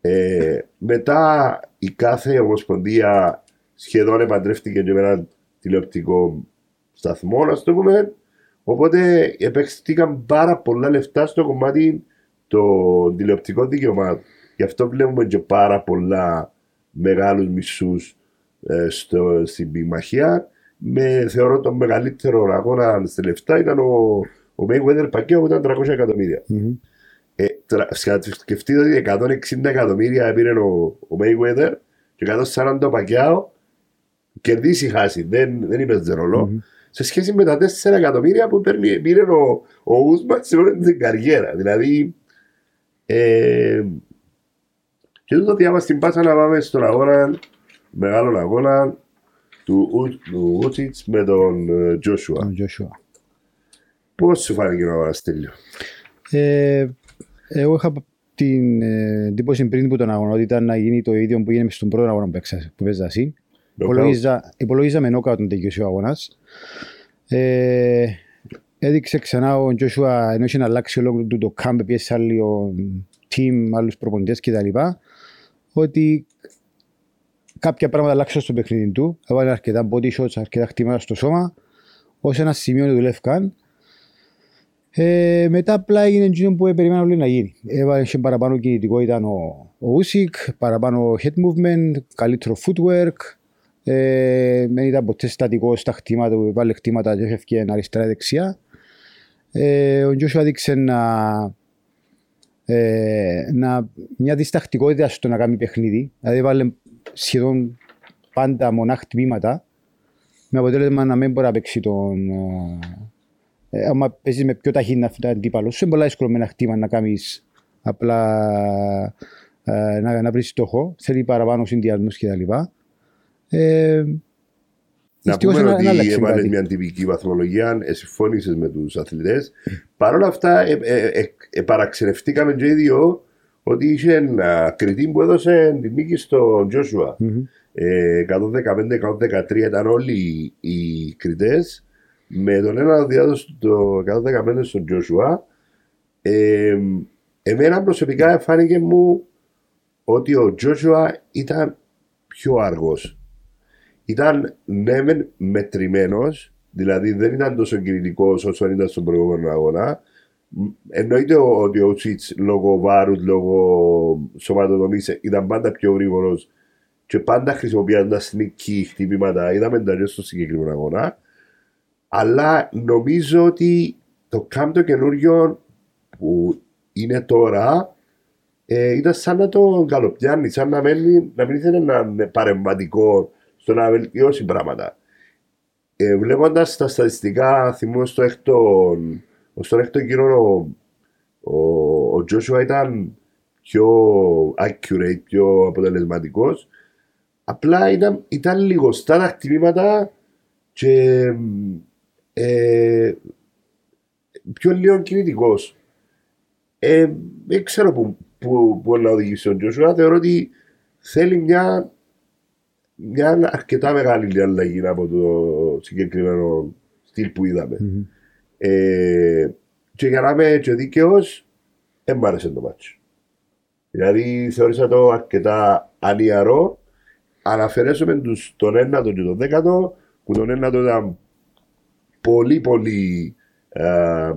[SPEAKER 1] Ε, μετά η κάθε ομοσπονδία σχεδόν επαντρεύτηκε και με έναν τηλεοπτικό σταθμό, να το πούμε. Οπότε επέκτηκαν πάρα πολλά λεφτά στο κομμάτι των τηλεοπτικών δικαιωμάτων. Γι' αυτό βλέπουμε και πάρα πολλά μεγάλους μισούς ε, στο, στην πυγμαχία. Με, θεωρώ τον μεγαλύτερο αγώνα στη λεφτά ήταν ο, ο Mayweather Pacquiao που ήταν 300 εκατομμύρια.
[SPEAKER 2] Μμμ.
[SPEAKER 1] Ε, τρα- σκεφτείτε ότι 160 εκατομμύρια πήρε ο, ο Mayweather και 140 ο Pacquiao κερδίσει ή χάσει, δεν, δεν είπε ρολο Σε σχέση με τα 4 εκατομμύρια που παίρνει, πήρε ο, ο Ούσμαν σε όλη την καριέρα. Δηλαδή, ε, και τούτο διάβασα στην πάσα να πάμε στον αγώνα, μεγάλο αγώνα του, Ου- του Ούτσιτς με τον ε, Τζόσουα.
[SPEAKER 2] Ο Joshua.
[SPEAKER 1] Πώς σου φάνηκε ο αγώνας τέλειο.
[SPEAKER 2] Ε, εγώ είχα την ε, εντύπωση πριν που τον αγώνα ότι ήταν να γίνει το ίδιο που έγινε στον πρώτο αγώνα που παίξα- που παίζα εσύ. Υπολόγιζα, υπολόγιζα με νόκα όταν τελειώσει ο αγώνας. Ε, έδειξε ξανά ο Τζόσουα ενώ είχε να αλλάξει ολόκληρο του το κάμπ, πιέσει σε άλλο team, άλλους προπονητές κτλ. Ότι κάποια πράγματα αλλάξαν στο παιχνίδι του. Έβαλε αρκετά body shots, αρκετά χτυπήματα στο σώμα. Ως ένα σημείο δουλεύκαν. Ε, μετά απλά έγινε εκείνο που περίμενα όλοι να γίνει. Έβαλε είχε παραπάνω κινητικότητα ο, ο Ούσικ, παραπάνω head movement, καλύτερο footwork. Ε, δεν ήταν ποτέ στατικός στα χτήματα του, βάλε χτήματα και έφευκε αριστερά-δεξιά. Ε, ο Τζόσου έδειξε να, ε, να, μια διστακτικότητα στο να κάνει παιχνίδι. Δηλαδή βάλε σχεδόν πάντα μονά χτυπήματα με αποτέλεσμα να μην μπορεί να παίξει τον, ε, ε, άμα παίζεις με πιο ταχύτητα αυτό το αντίπαλος, σου είναι πολλά δύσκολο με ένα χτύμα να κάνεις απλά ε, να, να βρεις στόχο. Θέλει παραπάνω συνδυασμούς και τα λοιπά. Ε,
[SPEAKER 1] Να
[SPEAKER 2] δυστυχώς
[SPEAKER 1] πούμε
[SPEAKER 2] να- να
[SPEAKER 1] ότι
[SPEAKER 2] αλλάξει
[SPEAKER 1] έβαλες
[SPEAKER 2] κάτι.
[SPEAKER 1] μια τυπική βαθμολογία, ε, συμφώνησε με τους αθλητές. Παρ' όλα αυτά, ε, ε, ε, ε, παραξενευτήκαμε και οι δύο ότι είχε ένα κριτή που έδωσε την νίκη στον Τζόσουα.
[SPEAKER 2] μμμ.
[SPEAKER 1] Ε, 115-113 ήταν όλοι οι κριτές. Με τον ένα διάδοση το 115 στον Τζόσουα. Ε, εμένα προσωπικά φάνηκε μου ότι ο Τζόσουα ήταν πιο αργός. Ήταν ναι μεν μετρημένος, δηλαδή δεν ήταν τόσο κινητικός όσο ήταν στον προηγούμενο αγώνα. Μ, Εννοείται ο- ότι ο Τσίτς λόγω βάρους, λόγω σωματοδομής ήταν πάντα πιο γρήγορος και πάντα χρησιμοποιώντας sneaky χτυπήματα. Είδαμε τα και στο συγκεκριμένο αγώνα. Αλλά νομίζω ότι το κάμπτο καινούριο που είναι τώρα ε, ήταν σαν να το καλοπιάνει, σαν να, μένει, να μην ήθελε να είναι παρεμβατικό στο να βελτιώσει πράγματα. Ε, Βλέποντας τα στατιστικά, θυμούμαι στο έκτο, στον έκτο γύρο ο, ο, ο Joshua ήταν πιο accurate, πιο αποτελεσματικός. Απλά ήταν, ήταν λιγοστά τα χτυπήματα και ε, πιο λίγο κινητικός. Ε, δεν ξέρω που, που, που να οδηγήσει ο Τζόσουα. Θεωρώ ότι θέλει μια, μια αρκετά μεγάλη αλλαγή από το συγκεκριμένο στυλ που είδαμε.
[SPEAKER 2] Μμμ.
[SPEAKER 1] Ε, και για να είμαι και δίκαιος, δεν μ' άρεσε το μάτσο. Δηλαδή θεώρησα το αρκετά ανιαρό. Αν αφαιρέσουμε τους τον ένατο και τον δέκατο, που τον ένατο ήταν πολύ πολύ ε,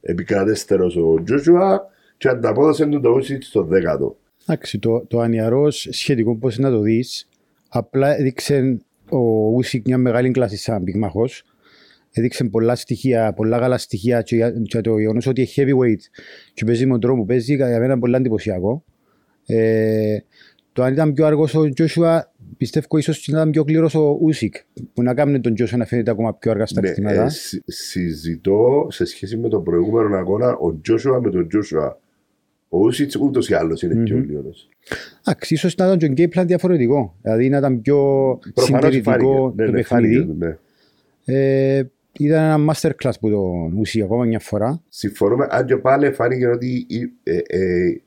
[SPEAKER 1] επικρατέστερος ο Τζόσουα και ανταπόδωσε του το Ούσιτ στο δέκατο.
[SPEAKER 2] Εντάξει, το, το ανιαρός σχετικό πώς να το δεις, απλά έδειξε ο Ούσικ μια μεγάλη κλάση σαν πυγμαχός. Έδειξε πολλά στοιχεία, πολλά καλά στοιχεία και, για- και το γεγονός ότι είναι heavyweight και παίζει με τον τρόπο που παίζει, για μένα είναι πολύ εντυπωσιακό. Ε, το αν ήταν πιο αργός ο Τζόσουα, πιστεύω ίσως να ήταν πιο κλήρος ο Ούσικ, που να κάνει τον Τζόσουα να φαίνεται ακόμα πιο αργά στα
[SPEAKER 1] Ναι,
[SPEAKER 2] χτυπήματα.
[SPEAKER 1] ε, συ- συζητώ σε σχέση με τον προηγούμενο αγώνα ο Τζόσουα με τον Τζόσουα. Ο Ούσιτς ούτως ή άλλως είναι πιο
[SPEAKER 2] Μμμ.
[SPEAKER 1] λίγο.
[SPEAKER 2] Εντάξει, ίσως να ήταν και game plan διαφορετικό. Δηλαδή να ήταν πιο συντηρητικό το παιχνίδι.
[SPEAKER 1] Ναι.
[SPEAKER 2] Ε, ήταν ένα masterclass που τον ουσία ακόμα μια φορά.
[SPEAKER 1] Συμφωνούμε. Αν και πάλι φάνηκε ότι ε, ε,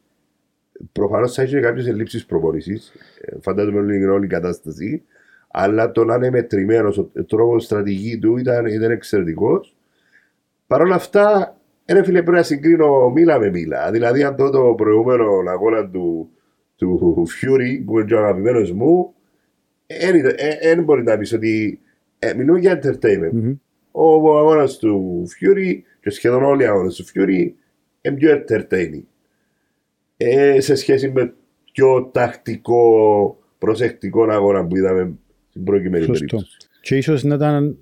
[SPEAKER 1] προφανώς θα είχε κάποιες ελλείψεις προπόνηση. Ε, φαντάζομαι ότι είναι όλη η κατάσταση. Αλλά το να είναι μετρημένος, ο τρόπος στρατηγική του ήταν, ήταν εξαιρετικός. Παρ' όλα αυτά, ένα φίλε πρέπει να συγκρίνω μίλα με μίλα. Δηλαδή, αν το, το προηγούμενο αγώνας του, του Fury, που είναι και ο αγαπημένος μου, δεν μπορεί να πεις ότι. Ε, μιλούμε για entertainment.
[SPEAKER 2] Μμμ.
[SPEAKER 1] Ο αγώνας του Fury και σχεδόν όλοι οι αγώνες του Fury είναι πιο entertaining. Ε, σε σχέση με πιο τακτικό, προσεκτικό αγώνα που είδαμε στην προηγούμενη
[SPEAKER 2] Σωστό.
[SPEAKER 1] περίπτωση.
[SPEAKER 2] Και ίσως να ήταν,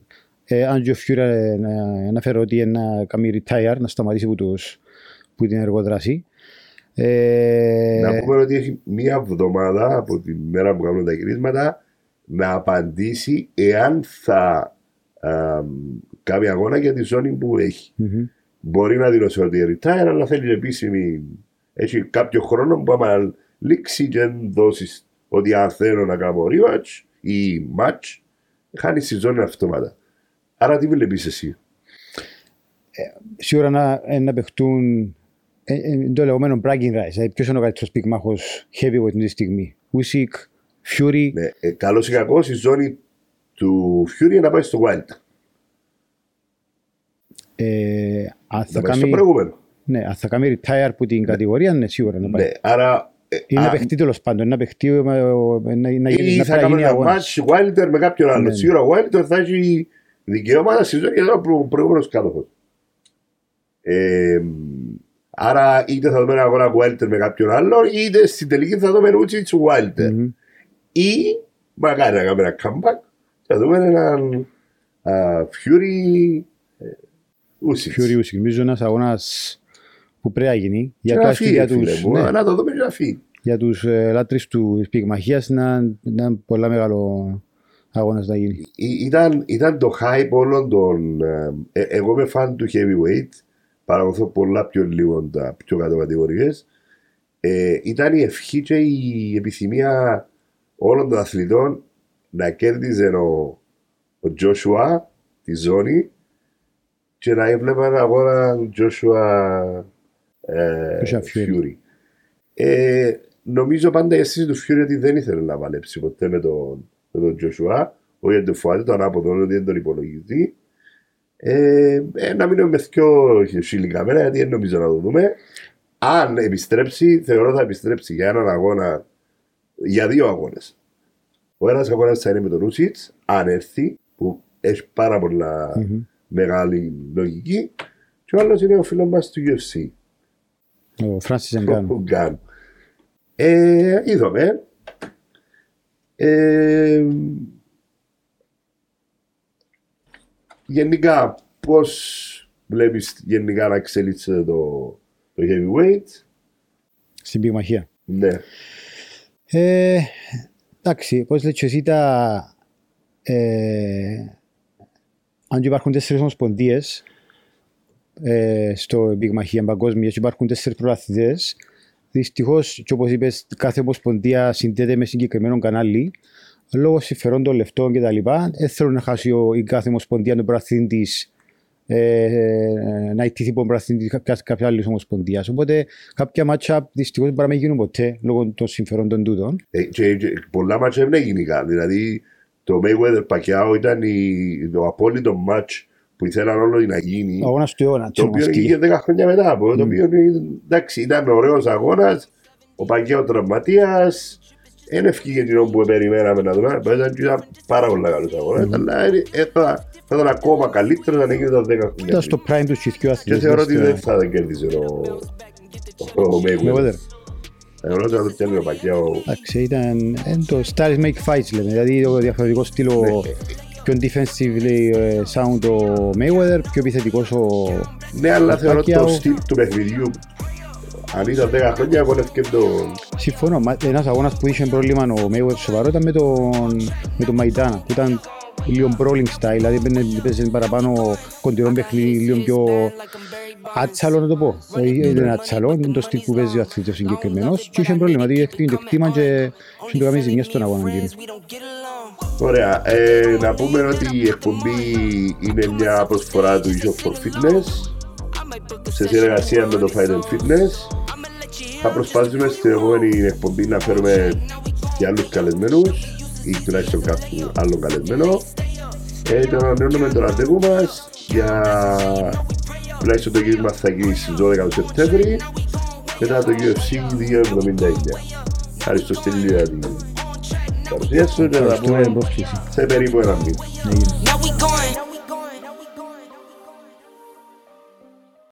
[SPEAKER 2] ε, αν και ο Φιούρα ε, να αναφέρω ότι να κάνει retire, να σταματήσει που, τους, που την εργοδράση. Ε,
[SPEAKER 1] Να πούμε ότι έχει μία εβδομάδα από τη μέρα που κάνουν τα γυρίσματα να απαντήσει εάν θα α, κάνει αγώνα για τη ζώνη που έχει.
[SPEAKER 2] μμμ.
[SPEAKER 1] Μπορεί να δηλώσει ότι είναι retire, αλλά θέλει επίσημη. Έχει κάποιο χρόνο που άμα λήξει και δεν δώσεις ότι αν θέλω να κάνω rematch ή match, χάνει τη ζώνη αυτόματα. Άρα τι βλέπεις εσύ;
[SPEAKER 2] Σίγουρα να, ε, να παιχτούν ε, ε, το λεγόμενο bragging rights. Δηλαδή ποιος είναι ο καλύτερος πυγμάχος heavyweight αυτή τη στιγμή; Ουσικ, Fury,
[SPEAKER 1] Ναι, ε, Καλός ή κακός, η ζώνη του Fury είναι να πάει στο Wild.
[SPEAKER 2] ε, αν
[SPEAKER 1] Να
[SPEAKER 2] θα
[SPEAKER 1] πάει στο
[SPEAKER 2] κάνει,
[SPEAKER 1] προηγούμενο.
[SPEAKER 2] ναι, αν θα κάνει retire από την κατηγορία, ναι, σίγουρα να πάει.
[SPEAKER 1] Ναι, άρα. ε,
[SPEAKER 2] Είναι να
[SPEAKER 1] αν-
[SPEAKER 2] παιχτεί τέλος πάντων, να παιχτεί, ε, να, να, να,
[SPEAKER 1] ή
[SPEAKER 2] να
[SPEAKER 1] θα
[SPEAKER 2] πάει να
[SPEAKER 1] κάνουμε
[SPEAKER 2] γίνει
[SPEAKER 1] ένα
[SPEAKER 2] αγώνας.
[SPEAKER 1] match Wilder με κάποιον άλλο.
[SPEAKER 2] Ναι, ναι.
[SPEAKER 1] Σίγουρα ο Wilder θα έχει δικαιώματα στη ζώνη γιατί είναι ο προηγούμενος κάτοχο. Ε, άρα είτε θα δούμε ένα αγώνα Wilder με κάποιον άλλο, είτε στην τελική θα δούμε Ρούτσιτ Wilder.
[SPEAKER 2] Μμμ.
[SPEAKER 1] Ή μακάρι να κάνουμε ένα comeback, θα δούμε έναν α, Fury Ούσιτς.
[SPEAKER 2] Fury Usyk. Νομίζω ένας αγώνας που πρέπει να γίνει. Για,
[SPEAKER 1] Για
[SPEAKER 2] τουλάχιστον για,
[SPEAKER 1] φίλε
[SPEAKER 2] τους,
[SPEAKER 1] μου,
[SPEAKER 2] ναι,
[SPEAKER 1] να το δούμε και να φύγει.
[SPEAKER 2] για τους ε, λάτρεις του πυγμαχίας να, να είναι πολλά μεγάλο αγώνας να γίνει.
[SPEAKER 1] Ή- ήταν, ήταν το hype όλων των. ε, ε, εγώ είμαι fan του heavyweight. Παρακολουθώ πολλά πιο λίγο τα πιο κάτω κατηγορίες. Ε, ήταν η ευχή και η επιθυμία όλων των αθλητών να κέρδιζε ο, ο Joshua τη ζώνη και να έβλεπα ένα αγώνα Joshua ε,
[SPEAKER 2] Joshua Fury.
[SPEAKER 1] Fury. Ε, νομίζω πάντα η αίσθηση τους Fury ότι δεν ήθελε να παλέψει ποτέ με τον, με τον Joshua. Όχι δεν το φοβάται, το ανάποδο ότι δεν τον υπολογίζει. Ε, ε, να μείνουμε με πιο χιλικαμένα γιατί δεν νομίζω να το δούμε. Αν επιστρέψει, θεωρώ θα επιστρέψει για έναν αγώνα για δύο αγώνες. Ο ένας αγώνας θα είναι με τον Ούσιτς, αν έρθει, που έχει πάρα πολλά μεγάλη λογική, και ο άλλος είναι ο φίλος μας του UFC,
[SPEAKER 2] Ο Φράνσις
[SPEAKER 1] ο
[SPEAKER 2] Εγκάνου.
[SPEAKER 1] Γκάν. Ε, είδαμε. Ε, γενικά, πώς βλέπεις γενικά να εξελίσσεται το, το heavyweight;
[SPEAKER 2] Στην πυγμαχία.
[SPEAKER 1] Ναι.
[SPEAKER 2] Ε, εντάξει, πώς λέτε και εσύ τα... Ε, αν και υπάρχουν τέσσερις ομοσπονδίες ε, στο πυγμαχία παγκόσμια και υπάρχουν τέσσερις προαθητές, δυστυχώς και όπως είπες κάθε ομοσπονδία συνδέεται με συγκεκριμένο κανάλι λόγω συμφερόντων λεφτών κτλ. Δεν θέλουν να χάσει ο, η κάθε ομοσπονδία τον προαθήτη της ε, να ιτηθεί από προαθήτη κάποια, κάποια άλλης ομοσπονδίας. Οπότε κάποια μάτσα δυστυχώς δεν μπορεί να μην γίνουν ποτέ λόγω των συμφερόντων τούτων.
[SPEAKER 1] Ε, και, και πολλά μάτια δεν έγινε καν. Δηλαδή, το Mayweather Pacquiao ήταν η, το απόλυτο μάτς που ήθελαν όλοι να γίνει.
[SPEAKER 2] Ο αγώνας του αιώνα.
[SPEAKER 1] Το οποίο
[SPEAKER 2] ονομαστηκε.
[SPEAKER 1] έγινε 10 χρόνια μετά από το οποίο εντάξει, ήταν ωραίος αγώνας, ο Παγκαίο τραυματίας, δεν ευκήγε την ώρα που περιμέναμε να δούμε, ήταν, ήταν πάρα πολύ καλός αγώνας, αλλά ε, ε, θα, θα ήταν ακόμα καλύτερο αν έγινε το 10 χρόνια.
[SPEAKER 2] Ήταν στο prime τους χιθιού
[SPEAKER 1] Και
[SPEAKER 2] αθλητές.
[SPEAKER 1] θεωρώ ότι
[SPEAKER 2] στο-
[SPEAKER 1] δεν θα τον κέρδισε ο, ο Mayweather.
[SPEAKER 2] Mayweather.
[SPEAKER 1] Θεωρώ ότι θα το πιάνει ο Παγκαίο.
[SPEAKER 2] Εντάξει, ήταν είναι το styles make fights λέμε, δηλαδή το διαφορετικό στήλο
[SPEAKER 1] Ναι.
[SPEAKER 2] Πιο defensively ε, sound ο Mayweather, πιο επιθετικός ο...
[SPEAKER 1] Ναι, αλλά
[SPEAKER 2] Ο
[SPEAKER 1] θεωρώ
[SPEAKER 2] Pacquiao-
[SPEAKER 1] το στυλ του παιχνιδιού. Αν ήταν 10 χρόνια, αγωνεύκε το.
[SPEAKER 2] Συμφωνώ, μα- ένας αγώνας που είχε πρόβλημα ο Mayweather σοβαρό ήταν με τον, με τον Μαϊντάνα, που ήταν λίγο brawling style, δηλαδή έπαιρνε- παίζει παραπάνω κοντινό παιχνίδι, λίγο πιο άτσαλο να το πω. Ε, Δεν είναι άτσαλο, είναι το στυλ που παίζει ο αθλητής ο συγκεκριμένος και είχε πρόβλημα, δηλαδή έκτεινε το χτήμα και είχε το κάνει ζημιά στον αγώνα εκείνο.
[SPEAKER 3] We don't get along.
[SPEAKER 1] Ωραία. Ε, να πούμε ότι η εκπομπή είναι μια προσφορά του Shop for Fitness σε συνεργασία με το Fight and Fitness. Θα προσπαθήσουμε στην επόμενη εκπομπή να φέρουμε και άλλους καλεσμένους ή τουλάχιστον κάποιον άλλον καλεσμένο. Ε, το ανανεώνουμε το ραντεβού μας για τουλάχιστον το γύρισμα θα γίνει στις 12 του Σεπτέμβρη μετά το UFC 279. Ευχαριστώ Στέλιο για την παρουσία σου και θα τα
[SPEAKER 2] Ευχαριστούμε για την
[SPEAKER 1] πούμε
[SPEAKER 2] πρόσκληση.
[SPEAKER 1] σε περίπου ένα μήνα.